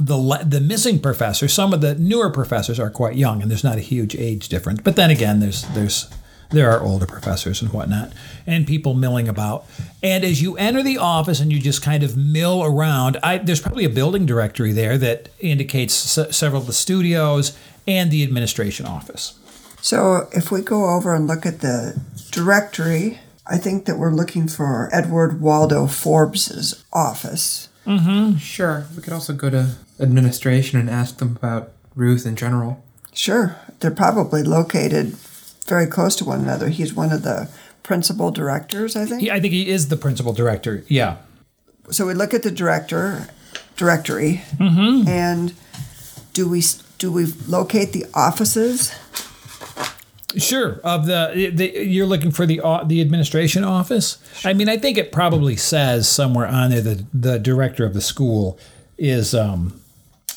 the the missing professor, some of the newer professors are quite young, and there's not a huge age difference. But then again, there's there's there are older professors and whatnot, and people milling about. And as you enter the office and you just kind of mill around, I, there's probably a building directory there that indicates se- several of the studios and the administration office. So if we go over and look at the directory, I think that we're looking for Edward Waldo Forbes's office. Mm-hmm. Sure. We could also go to administration and ask them about Ruth in general. Sure, they're probably located very close to one another. He's one of the principal directors, I think. Yeah, I think he is the principal director. Yeah. So we look at the director directory, mm-hmm. and do we do we locate the offices? Sure. Of the, the you're looking for the au- the administration office. I mean, I think it probably says somewhere on there that the director of the school is um,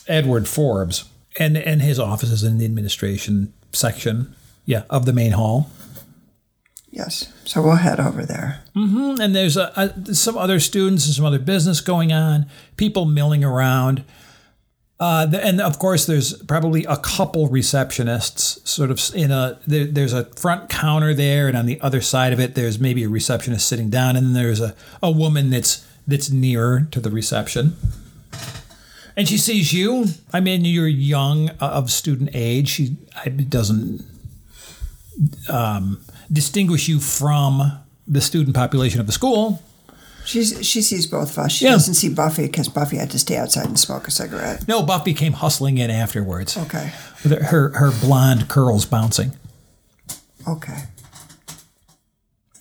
Edward Forbes, and and his office is in the administration section. Yeah, of the main hall. Yes. So we'll head over there. And there's a, a, some other students and some other business going on. People milling around. Uh, and of course, there's probably a couple receptionists, sort of in a. There, there's a front counter there, and on the other side of it, there's maybe a receptionist sitting down, and then there's a, a woman that's that's nearer to the reception. And she sees you. I mean, you're young, uh, of student age. She doesn't um, distinguish you from the student population of the school. She's, she sees both of us. She Yeah. doesn't see Buffy because Buffy had to stay outside and smoke a cigarette. No, Buffy came hustling in afterwards. Okay. With her her blonde curls bouncing. Okay.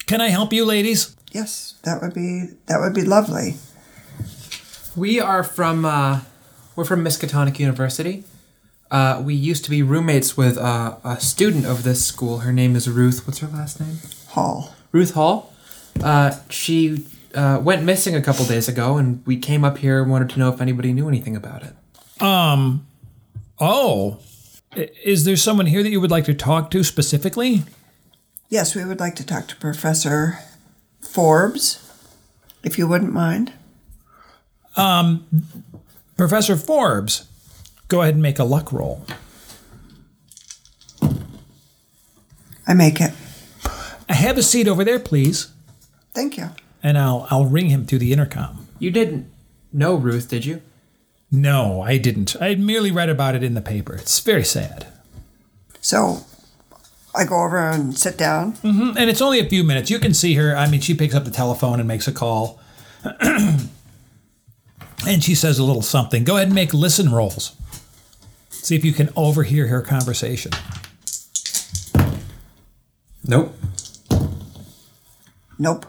Can I help you, ladies? Yes, that would be that would be lovely. We are from uh, we're from Miskatonic University. Uh, we used to be roommates with uh, a student of this school. Her name is Ruth. What's her last name? Hall. Ruth Hall. Uh, she uh, went missing a couple days ago, and we came up here and wanted to know if anybody knew anything about it. Um. Oh, is there someone here that you would like to talk to specifically? Yes, we would like to talk to Professor Forbes, if you wouldn't mind. Um, Professor Forbes, go ahead and make a luck roll. I make it. I have a seat over there, please, Thank you. And I'll I'll ring him through the intercom. You didn't know Ruth, did you? No, I didn't. I merely read about it in the paper. It's very sad. So I go over and sit down. Mhm, And it's only a few minutes. You can see her. I mean, she picks up the telephone and makes a call. and she says a little something. Go ahead and make listen rolls. See if you can overhear her conversation. Nope. Nope.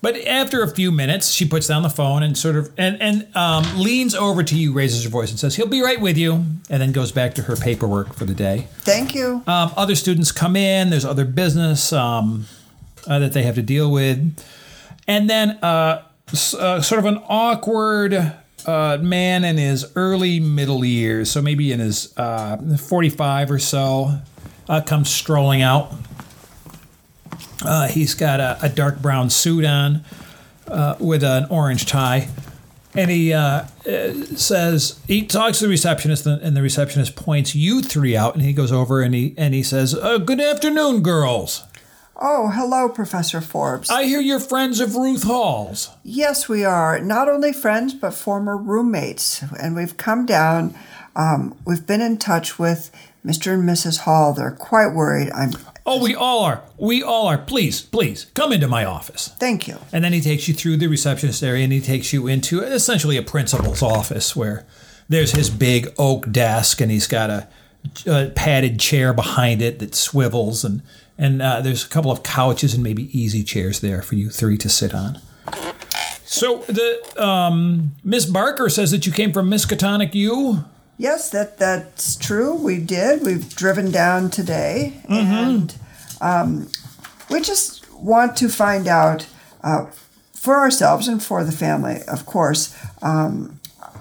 But after a few minutes, she puts down the phone and sort of and and um, leans over to you, raises her voice, and says, "He'll be right with you," and then goes back to her paperwork for the day. Thank you. Um, other students come in. There's other business um, uh, that they have to deal with, and then uh, s- uh, sort of an awkward uh, man in his early middle years, so maybe in his uh, 45 or so, uh, comes strolling out. Uh, he's got a, a dark brown suit on uh, with an orange tie. And he uh, says he talks to the receptionist, and the receptionist points you three out, and he goes over and he and he says, uh, "Good afternoon, girls. Oh, hello, Professor Forbes. I hear you're friends of Ruth Hall's. yes, we are not only friends but former roommates, and we've come down. Um, we've been in touch with Mr. and Mrs. Hall. They're quite worried. I'm. Oh, we all are. We all are. Please, please come into my office." Thank you. And then he takes you through the receptionist area, and he takes you into essentially a principal's office where there's his big oak desk, and he's got a, a padded chair behind it that swivels, and and uh, there's a couple of couches and maybe easy chairs there for you three to sit on. So the um, Miss Barker says that you came from Miskatonic U. Yes, that that's true. We did. We've driven down today, and um, we just want to find out uh, for ourselves and for the family, of course. Um,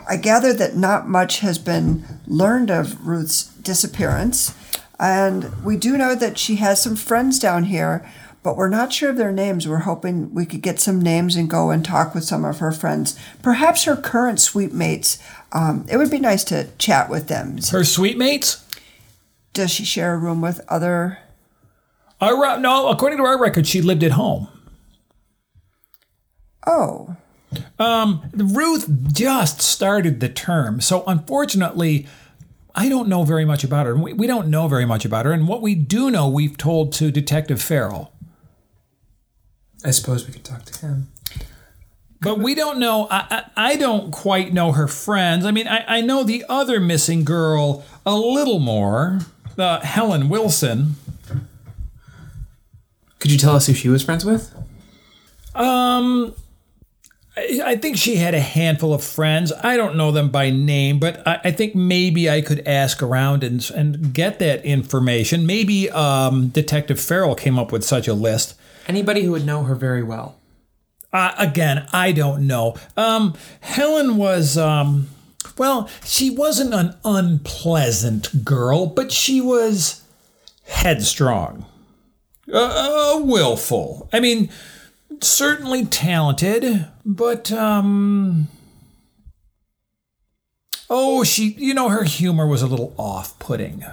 I gather that not much has been learned of Ruth's disappearance, and we do know that she has some friends down here. But we're not sure of their names. We're hoping we could get some names and go and talk with some of her friends. Perhaps her current suite mates. Um, it would be nice to chat with them. Her suite mates. Does she share a room with other? Our, no, according to our record, she lived at home. Oh, Um, Ruth just started the term, so unfortunately, I don't know very much about her. We, we don't know very much about her, and what we do know, we've told to Detective Farrell. I suppose we could talk to him. But we don't know. I, I, I don't quite know her friends. I mean, I, I know the other missing girl a little more, uh, Helen Wilson. Could you tell us who she was friends with? Um, I, I think she had a handful of friends. I don't know them by name, but I, I think maybe I could ask around and and get that information. Maybe um, Detective Farrell came up with such a list. Anybody who would know her very well. Uh, again, I don't know. Um, Helen was, um, well, she wasn't an unpleasant girl, but she was headstrong, uh, willful. I mean, certainly talented, but, um, oh, she, you know, her humor was a little off putting.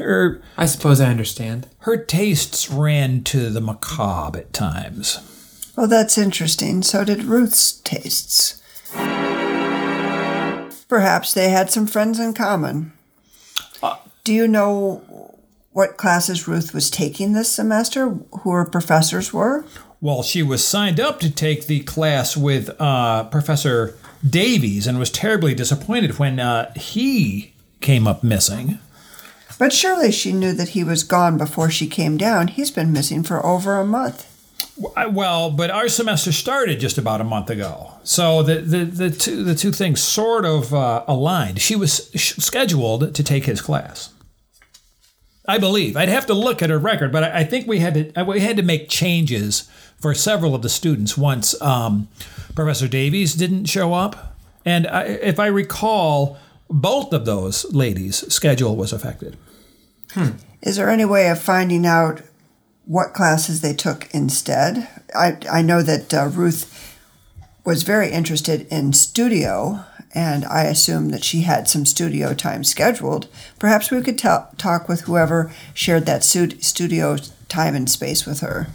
Her, I suppose I understand. her tastes ran to the macabre at times. well, that's interesting. So did Ruth's tastes. Perhaps they had some friends in common. Do you know what classes Ruth was taking this semester? Who her professors were? Well, she was signed up to take the class with uh, Professor Davies and was terribly disappointed when uh, he came up missing. But surely she knew that he was gone before she came down. He's been missing for over a month. Well, but our semester started just about a month ago, so the the, the two the two things sort of uh, aligned. She was scheduled to take his class. I believe I'd have to look at her record, but I, I think we had to uh, we had to make changes for several of the students once um, Professor Davies didn't show up, and I, if I recall, both of those ladies' schedule was affected. Is there any way of finding out what classes they took instead? I, I know that uh, Ruth was very interested in studio, and I assume that she had some studio time scheduled. Perhaps we could ta- talk with whoever shared that stu- studio time and space with her.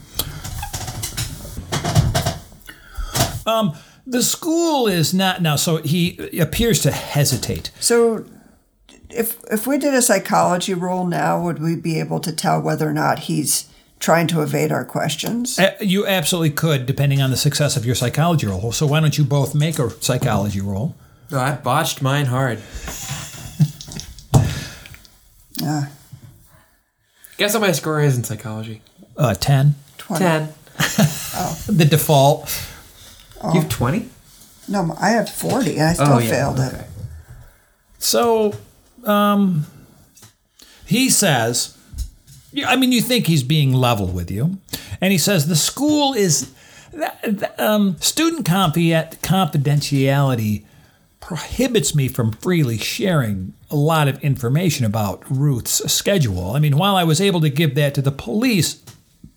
Um, the school is not now, so he appears to hesitate. So, if if we did a psychology roll now, would we be able to tell whether or not he's trying to evade our questions? Uh, You absolutely could, depending on the success of your psychology roll. So why don't you both make a psychology roll? Oh, I botched mine hard. Uh, Guess what my score is in psychology? Uh, Ten, 20. Ten. oh. the default. You have twenty? No, I have 40 I still Oh yeah. failed it. So, um, he says, I mean, you think he's being level with you, and he says the school is um, student confi- confidentiality prohibits me from freely sharing a lot of information about Ruth's schedule. I mean, while I was able to give that to the police,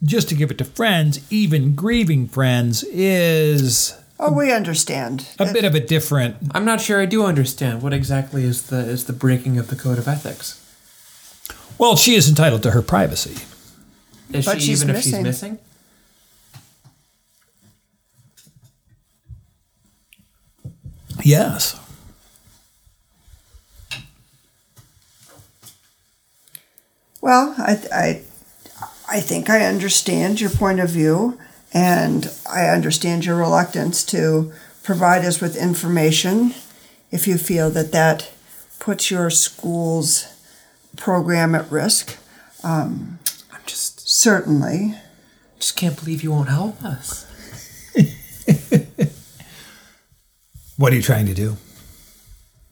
just to give it to friends, even grieving friends, is Oh, we understand. a bit of a different. I'm not sure I do understand what exactly is the is the breaking of the code of ethics. Well, she is entitled to her privacy. Is But she she's even if she's missing. missing? Yes. Well, I, I, I think I understand your point of view, and I understand your reluctance to provide us with information if you feel that that puts your school's program at risk. I'm just Certainly. just can't believe you won't help us. What are you trying to do?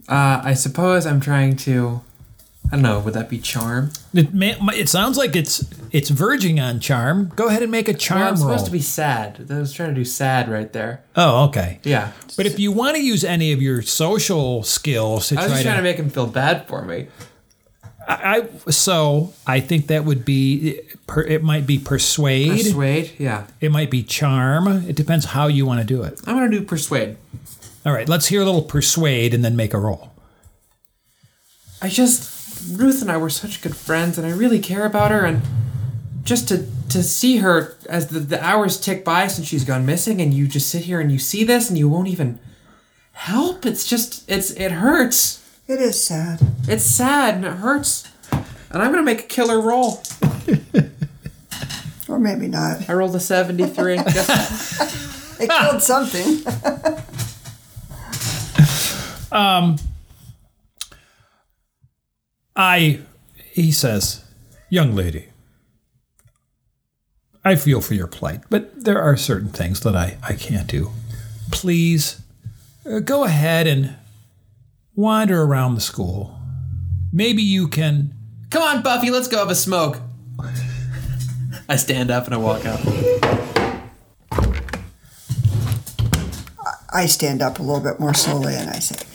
Uh, I suppose I'm trying to. I don't know. Would that be charm? It, may, it sounds like it's it's verging on charm. Go ahead and make a charm Well, I'm supposed roll. to be sad. I was trying to do sad right there. oh, okay. Yeah. But if you want to use any of your social skills to I was try just to, trying to make him feel bad for me. I, I so I think that would be per, it might be persuade. Persuade? Yeah. It might be charm. It depends how you want to do it. I'm gonna do persuade. All right, let's hear a little persuade and then make a roll. I just Ruth and I were such good friends, and I really care about her, and just to to see her as the, the hours tick by since she's gone missing, and you just sit here and you see this, and you won't even help. It's just it's it hurts. It is sad. It's sad and it hurts. And I'm gonna make a killer roll. Or maybe not. I rolled a 73. it killed something. Um, I, he says, young lady, I feel for your plight, but there are certain things that I, I can't do. Please uh, go ahead and wander around the school. Maybe you can. Come on, Buffy, let's go have a smoke. I stand up and I walk out. I stand up a little bit more slowly and I say,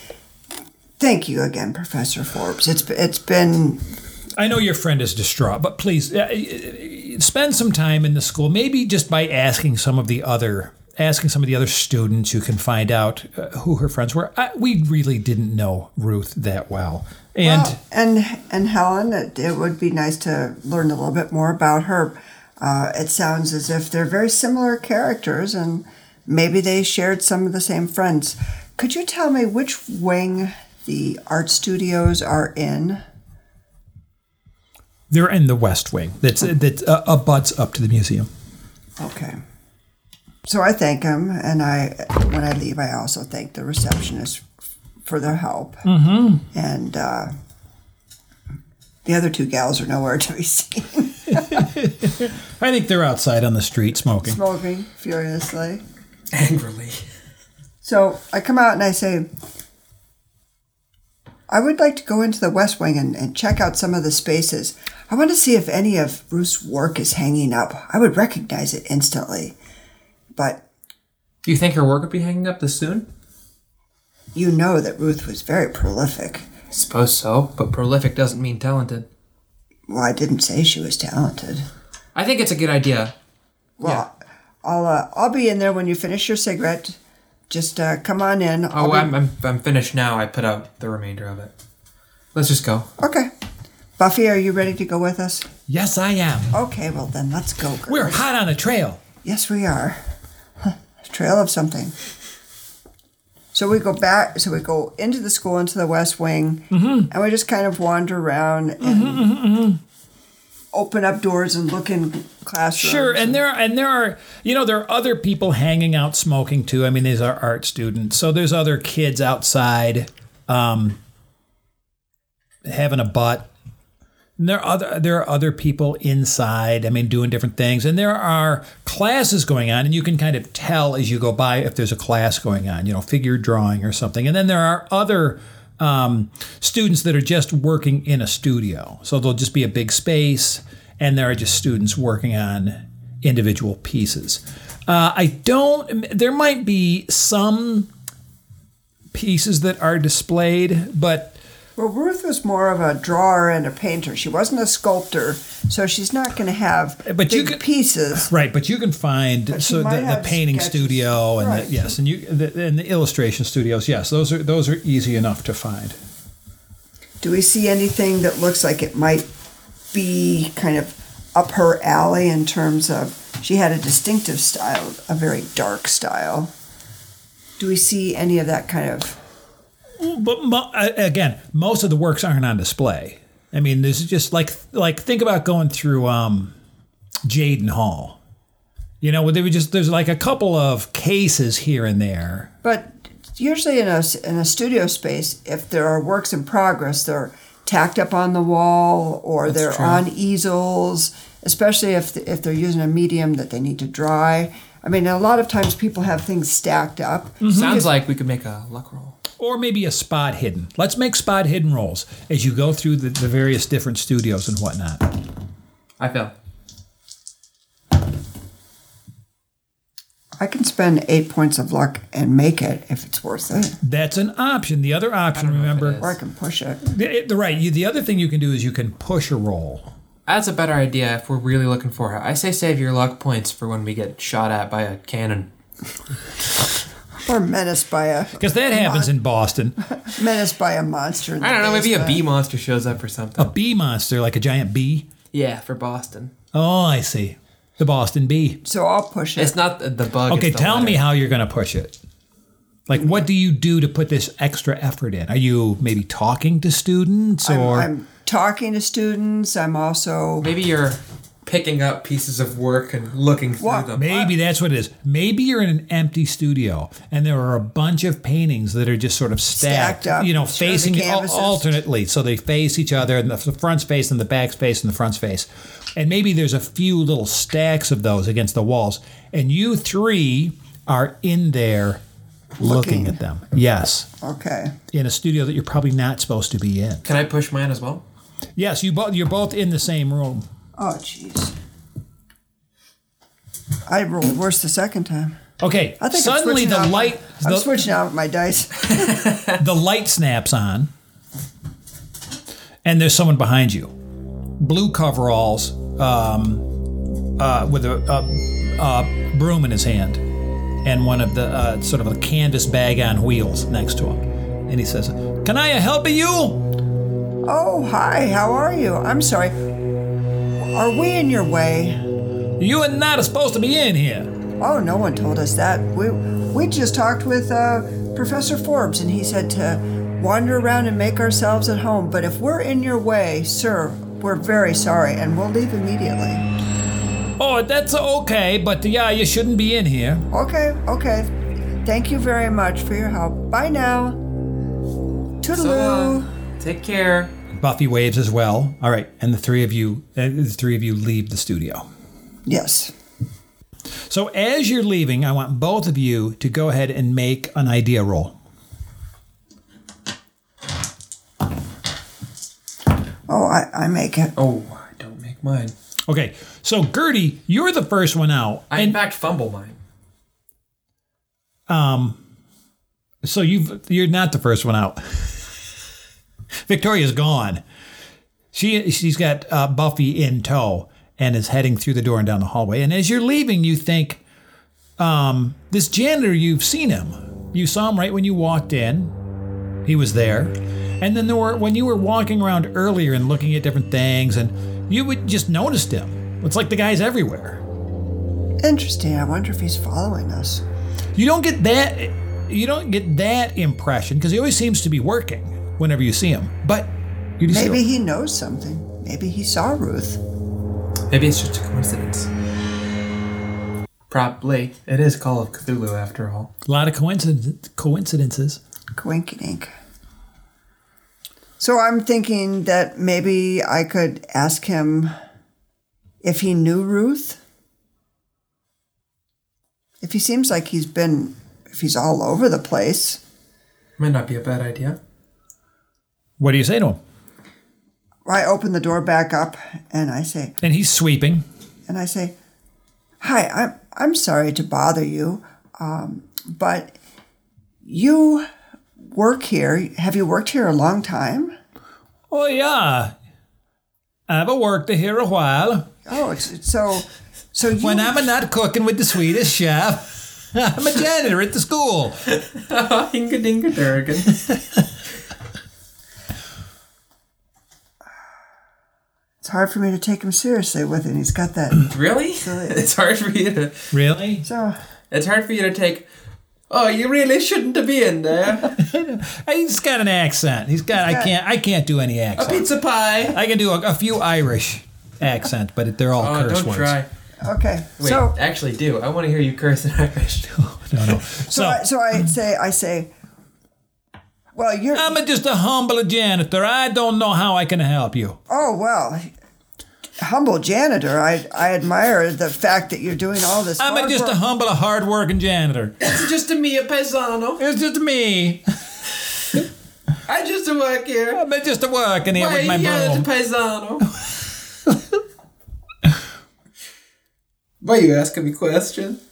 "Thank you again, Professor Forbes. It's it's been I know your friend is distraught, but please uh, spend some time in the school. Maybe just by asking some of the other asking some of the other students, you can find out uh, who her friends were. I, we really didn't know Ruth that well, and well, and and Helen. It, it would be nice to learn a little bit more about her. Uh, it sounds as if they're very similar characters, and maybe they shared some of the same friends. Could you tell me which wing the art studios are in. They're in the West Wing. That's that uh, abuts up to the museum. Okay. So I thank him, and I when I leave, I also thank the receptionist for their help. Mm-hmm. And uh, the other two gals are nowhere to be seen, I think they're outside on the street smoking. smoking furiously. Angrily. So I come out and I say, I would like to go into the West Wing and, and check out some of the spaces. I want to see if any of Ruth's work is hanging up. I would recognize it instantly. But Do you think her work would be hanging up this soon? you know that Ruth was very prolific. I suppose so, but prolific doesn't mean talented. Well, I didn't say she was talented. I think it's a good idea. Well, I'll uh, I'll be in there when you finish your cigarette. Just uh, come on in. I'll Oh, be- I'm, I'm, I'm finished now. I put out the remainder of it. Let's just go. okay. Buffy, are you ready to go with us? Yes, I am. Okay, well then let's go. Girls. We're hot on a trail. Yes, we are. Huh, Trail of something. So we go back. So we go into the school, into the West Wing, Mm-hmm. and we just kind of wander around and open up doors and look in classrooms. Sure, and there are, and there are you know there are other people hanging out smoking too. I mean, these are art students, so there's other kids outside um, having a butt. And there are other there are other people inside. I mean, doing different things, and there are classes going on, and you can kind of tell as you go by if there's a class going on. You know, figure drawing or something, and then there are other. Um, students that are just working in a studio. So there'll just be a big space, and there are just students working on individual pieces. Uh, I don't, there might be some pieces that are displayed, but Well, Ruth was more of a drawer and a painter. She wasn't a sculptor, so she's not going to have But big you could- pieces. right. But you can find But so the, the painting sketches. studio and Right. the, yes, and you the, and the illustration studios. Yes, those are those are easy enough to find. Do we see anything that looks like it might be kind of up her alley in terms of she had a distinctive style, a very dark style? Do we see any of that kind of? But mo- uh, again, most of the works aren't on display. I mean, this is just like like think about going through um, Jaden Hall. You know, there were just there's like a couple of cases here and there. But usually in a in a studio space, if there are works in progress, they're tacked up on the wall or they're true. on easels. Especially if if they're using a medium that they need to dry. I mean, a lot of times people have things stacked up. Sounds like we could make a luck roll. Or maybe a spot hidden. Let's make spot hidden rolls as you go through the, the various different studios and whatnot. I fail. I can spend eight points of luck and make it if it's worth it, That's an option. The other option, know remember, or I can push it. the, the right. You, the other thing you can do is you can push a roll. That's a better idea if we're really looking for it. I say save your luck points for when we get shot at by a cannon. Or menaced by a Because that happens in Boston. menaced by a monster. In I don't know, maybe a uh, bee monster shows up or something. A bee monster, like a giant bee. Yeah, for Boston. Oh, I see. The Boston bee. So I'll push it. It's not the, the bug. Okay, it's the tell me letter. how you're going to push it. Like, what do you do to put this extra effort in? Are you maybe talking to students I'm, or? I'm talking to students. I'm also Maybe you're picking up pieces of work and looking through What? them. Maybe that's what it is. Maybe you're in an empty studio and there are a bunch of paintings that are just sort of stacked, Stacked up. you know, Sure, the facing alternately. So they face each other, and the f- front's face and the back's face and the front's face. And maybe there's a few little stacks of those against the walls. And you three are in there looking, Looking. at them. Yes. okay. In a studio that you're probably not supposed to be in. Can I push mine as well? Yes, you both you're both in the same room. Oh, jeez. I rolled worse the second time. Okay. I think suddenly the out light I'm the- switching out my dice. the light snaps on, and there's someone behind you. Blue coveralls, um, uh, with a, a, a broom in his hand, and one of the uh, sort of a canvas bag on wheels next to him. And he says, "Can I help you?" oh, hi. How are you? I'm sorry. Are we in your way? You are not supposed to be in here. Oh, no one told us that. We we just talked with uh, Professor Forbes, and he said to wander around and make ourselves at home. But if we're in your way, sir, we're very sorry and we'll leave immediately. Oh, that's okay, but yeah, you shouldn't be in here. Okay, okay. Thank you very much for your help. Bye now. So Toodaloo. long. Take care. Buffy waves as well. All right, and the three of you, uh, the three of you leave the studio. yes. So as you're leaving, I want both of you to go ahead and make an idea roll. Oh, I, I make it. Oh, I don't make mine. Okay, so Gertie, you're the first one out, I in fact fumble mine. Um, so you've you're not the first one out. Victoria's gone. She she's got uh, Buffy in tow and is heading through the door and down the hallway. And as you're leaving, you think, um, this janitor, you've seen him. You saw him right when you walked in. He was there. And then there were when you were walking around earlier and looking at different things, and you would just noticed him. It's like the guy's everywhere. Interesting. I wonder if he's following us. You don't get that. You don't get that impression because he always seems to be working whenever you see him. But you just Maybe go, he knows something. Maybe he saw Ruth. Maybe it's just a coincidence. Probably. It is Call of Cthulhu after all. a lot of coincidence, coincidences. Coinkydink. So I'm thinking that maybe I could ask him if he knew Ruth. If he seems like he's been, if he's all over the place, Might not be a bad idea. What do you say to him? I open the door back up and I say, And he's sweeping. and I say, "Hi, I'm I'm sorry to bother you, um, but you work here. Have you worked here a long time? Oh yeah, I've worked here a while. Oh, it's, it's so so you When I'm not cooking with the Swedish chef, I'm a janitor at the school. Hinga It's hard for me to take him seriously with it. He's got that. Really? It's hard for you to. Really? So It's hard for you to take. Oh, you really shouldn't have been there. He's got an accent. He's got. I got- can't. I can't do any accent. A accent. pizza pie. I can do a, a few Irish accent, but they're all Oh, curse don't words. try. okay. Wait, so actually, do. I want to hear you curse in Irish. No, no. so So I, so I say I say. Well, you're. I'm just a humble janitor. I don't know how I can help you. oh well. Humble janitor. I I admire the fact that you're doing all this. I'm a, hard just a work. humble, hard-working janitor. it's just me, a mia paisano. It's just me. I just work here. I'm just a working here with my yeah, broom. paisano. Why you asking me questions?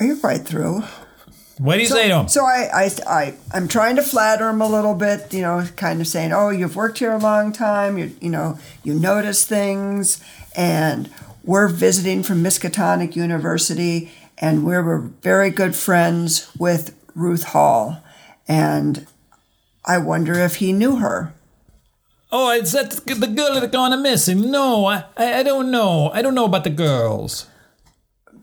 Are you right through? What do you say to him? So I, I, I, I'm trying to flatter him a little bit, you know, kind of saying, "Oh, you've worked here a long time. You, you know, you notice things, and we're visiting from Miskatonic University, and we were very good friends with Ruth Hall, and I wonder if he knew her. Oh, is that the girl that's gone missing. No, I I don't know. I don't know about the girls.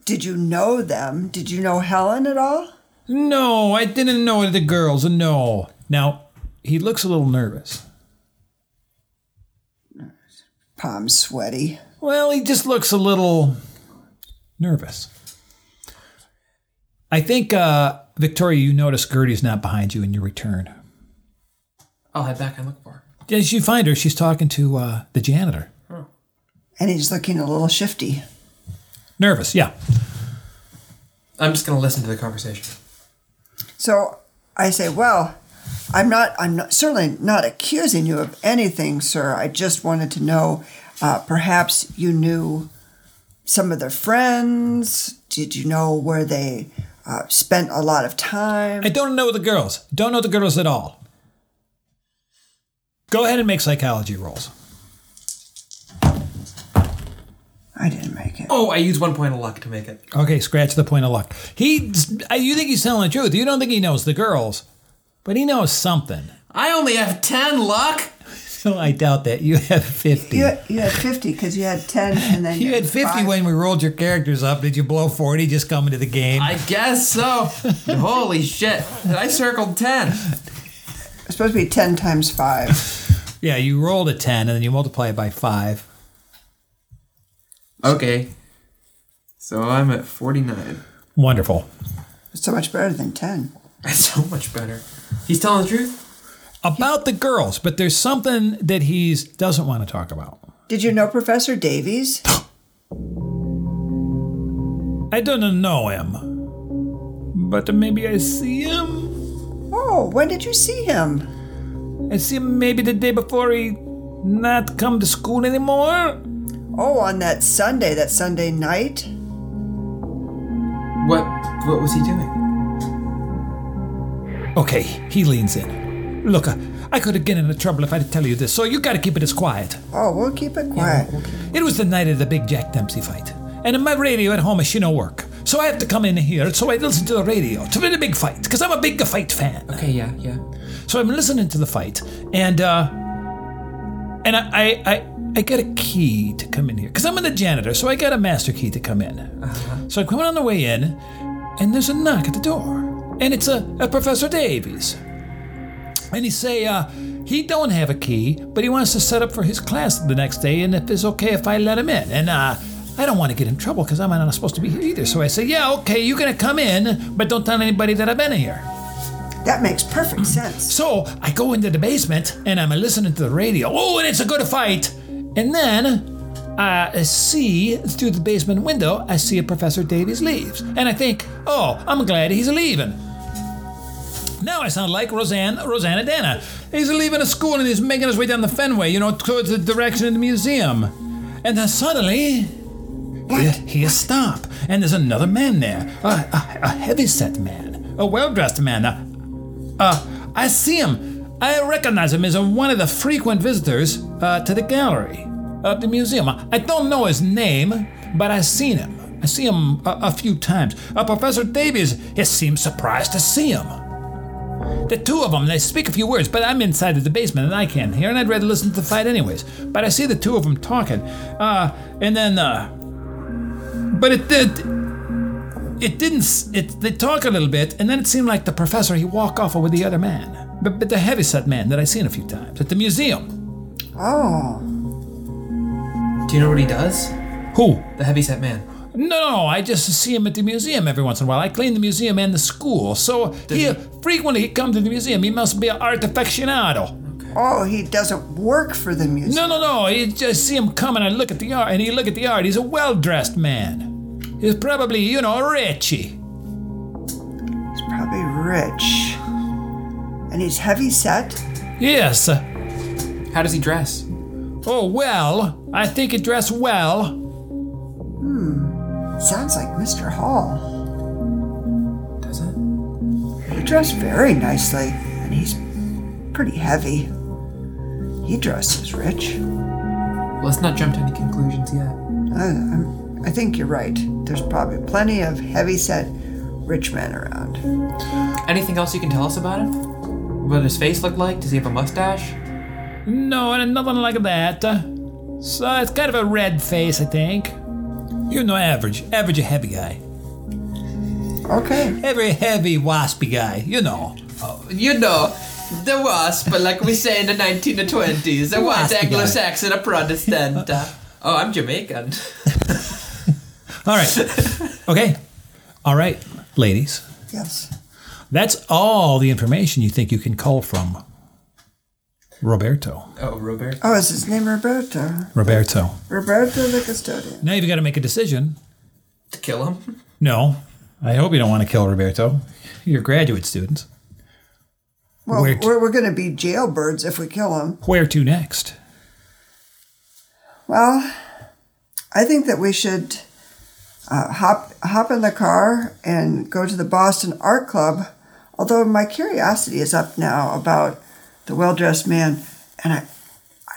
Did you know them? Did you know Helen at all? No, I didn't know the girls. No. Now, he looks a little nervous. Nervous. Palms sweaty. Well, he just looks a little nervous. I think, uh, Victoria, you notice Gertie's not behind you in your return. I'll head back and look for her. As you find her, she's talking to uh, the janitor. And he's looking a little shifty. Nervous, yeah. I'm just gonna listen to the conversation. So I say, well, I'm not, I'm not, certainly not accusing you of anything, sir. I just wanted to know, uh, perhaps you knew some of their friends. Did you know where they uh, spent a lot of time? I don't know the girls. Don't know the girls at all. Go ahead and make psychology rolls. I didn't make it. Oh, I used one point of luck to make it. Okay, scratch the point of luck. He, I- you think he's telling the truth. You don't think he knows the girls, but he knows something. I only have ten luck. So I doubt that. You have 50. You had, you had 50 because you had 10 and then You had 50 five. when we rolled your characters up. Did you blow 40 just coming to the game? I guess so. Holy shit! I circled ten. It's supposed to be 10 times 5. Yeah, you rolled a 10 and then you multiply it by 5. Okay. So I'm at 49. Wonderful. It's so much better than 10. That's so much better. He's telling the truth? About the girls, but there's something that he doesn't want to talk about. Did you know Professor Davies? I don't know him, but maybe I see him. Oh, when did you see him? I see him maybe the day before he not come to school anymore. Oh, on that Sunday, that Sunday night? What what was he doing? Okay, he leans in. Look, uh, I could have gotten into trouble if I'd tell you this, so you gotta keep it as quiet. Oh, we'll keep it quiet. It was the night of the big Jack Dempsey fight, and in my radio at home is no work. So I have to come in here, so I listen to the radio to the big fight, because I'm a big fight fan. Okay, yeah, yeah. So I'm listening to the fight, and uh, and I I I, I get a key to come in here, because I'm in the janitor, so I got a master key to come in. So I'm coming on the way in, and there's a knock at the door, and it's a, a Professor Davies, and he say uh, he don't have a key, but he wants to set up for his class the next day, and if it's okay if I let him in, and uh. I don't want to get in trouble because I'm not supposed to be here either. So I say, yeah, okay, you're to come in, but don't tell anybody that I've been in here. That makes perfect sense. So I go into the basement and I'm listening to the radio. Oh, and it's a good fight. And then I see through the basement window, I see a Professor Davies leaves. And I think, oh, I'm glad he's leaving. Now I sound like Roseanne, Roseannadanna. He's leaving a school and he's making his way down the Fenway, you know, towards the direction of the museum. And then suddenly, he, he stop, and there's another man there, a, a, a heavy-set man, a well-dressed man. Uh, uh, I see him. I recognize him as one of the frequent visitors uh, to the gallery of the museum. I don't know his name, but I've seen him. I see him a, a few times. Uh, Professor Davies, he seems surprised to see him. The two of them, they speak a few words, but I'm inside of the basement and I can't hear, and I'd rather listen to the fight anyways. But I see the two of them talking. Uh, and then, uh, but it did. It didn't. It they talk a little bit, and then it seemed like the professor he walk off with the other man, but, but the heavyset man that I seen a few times at the museum. Oh, Do you know what he does? Who? The heavyset man. No, no, I just see him at the museum every once in a while. I clean the museum and the school, so he frequently he comes to the museum. He must be an art aficionado. oh, he doesn't work for the museum. No, no, no. You just see him come and I look at the art, and he look at the art. He's a well-dressed man. He's probably, you know, richy. He's probably rich. And he's heavy set. Yes. How does he dress? Oh, well, I think he dressed well. Hmm, sounds like Mr. Hall. Does it? He dressed very nicely, and he's pretty heavy. He dresses rich. Let's not jump to any conclusions yet. I, I'm, I think you're right. There's probably plenty of heavy set rich men around. Anything else you can tell us about him? What does his face look like? Does he have a mustache? No, and nothing like that. So it's kind of a red face, I think. You know, average, average a heavy guy. Okay. Every heavy, waspy guy, you know. You know, the wasp, like we say in the 1920s, a white Anglo-Saxon, a Protestant. Uh, oh, I'm Jamaican. All right. Okay. All right, ladies. Yes. That's all the information you think you can cull from Roberto. Oh, Roberto. Oh, is his name Roberto? Roberto. Roberto the custodian. Now you've got to make a decision. To kill him? No, I hope you don't want to kill Roberto. You're graduate students. Well, Where to- we're, we're going to be jailbirds if we kill him. Where to next? Well, I think that we should uh, hop hop in the car and go to the Boston Art Club. Although my curiosity is up now about the well dressed man, and I, I,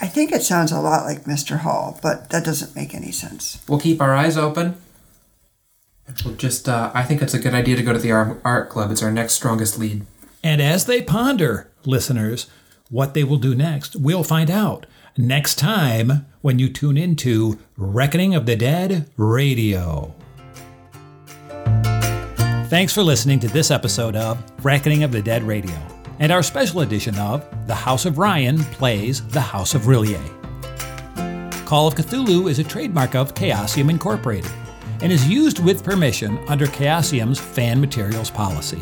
I think it sounds a lot like Mr. Hall, but that doesn't make any sense. We'll keep our eyes open. We'll just, uh, I think it's a good idea to go to the art, art club. It's our next strongest lead. And as they ponder, listeners, what they will do next, we'll find out next time when you tune into Reckoning of the Dead Radio. Thanks for listening to this episode of Reckoning of the Dead Radio. and our special edition of The House of Ryan Plays The House of R'lyeh. Call of Cthulhu is a trademark of Chaosium Incorporated and is used with permission under Chaosium's fan materials policy.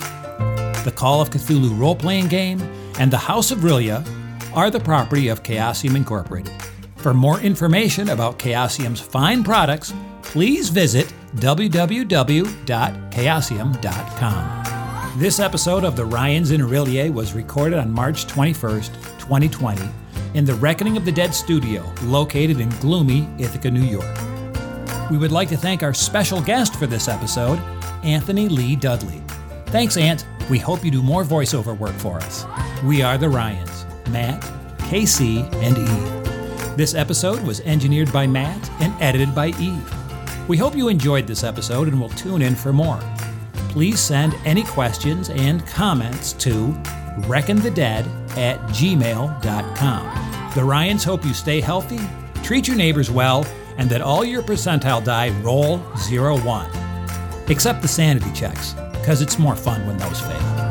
The Call of Cthulhu role playing game and The House of R'lyeh are the property of Chaosium Incorporated. For more information about Chaosium's fine products, please visit www.chaosium.com. This episode of The Ryans in R'lyeh was recorded on March 21st, 2020, in the Reckoning of the Dead studio located in gloomy Ithaca, New York. We would like to thank our special guest for this episode, Anthony Lee Dudley. Thanks, Ant. We hope you do more voiceover work for us. We are the Ryans Matt, KC, and Eve. This episode was engineered by Matt and edited by Eve. We hope you enjoyed this episode and will tune in for more. Please send any questions and comments to reckonthedead at gmail.com. The Ryans hope you stay healthy, treat your neighbors well, and that all your percentile die roll 01. Except the sanity checks, because it's more fun when those fail.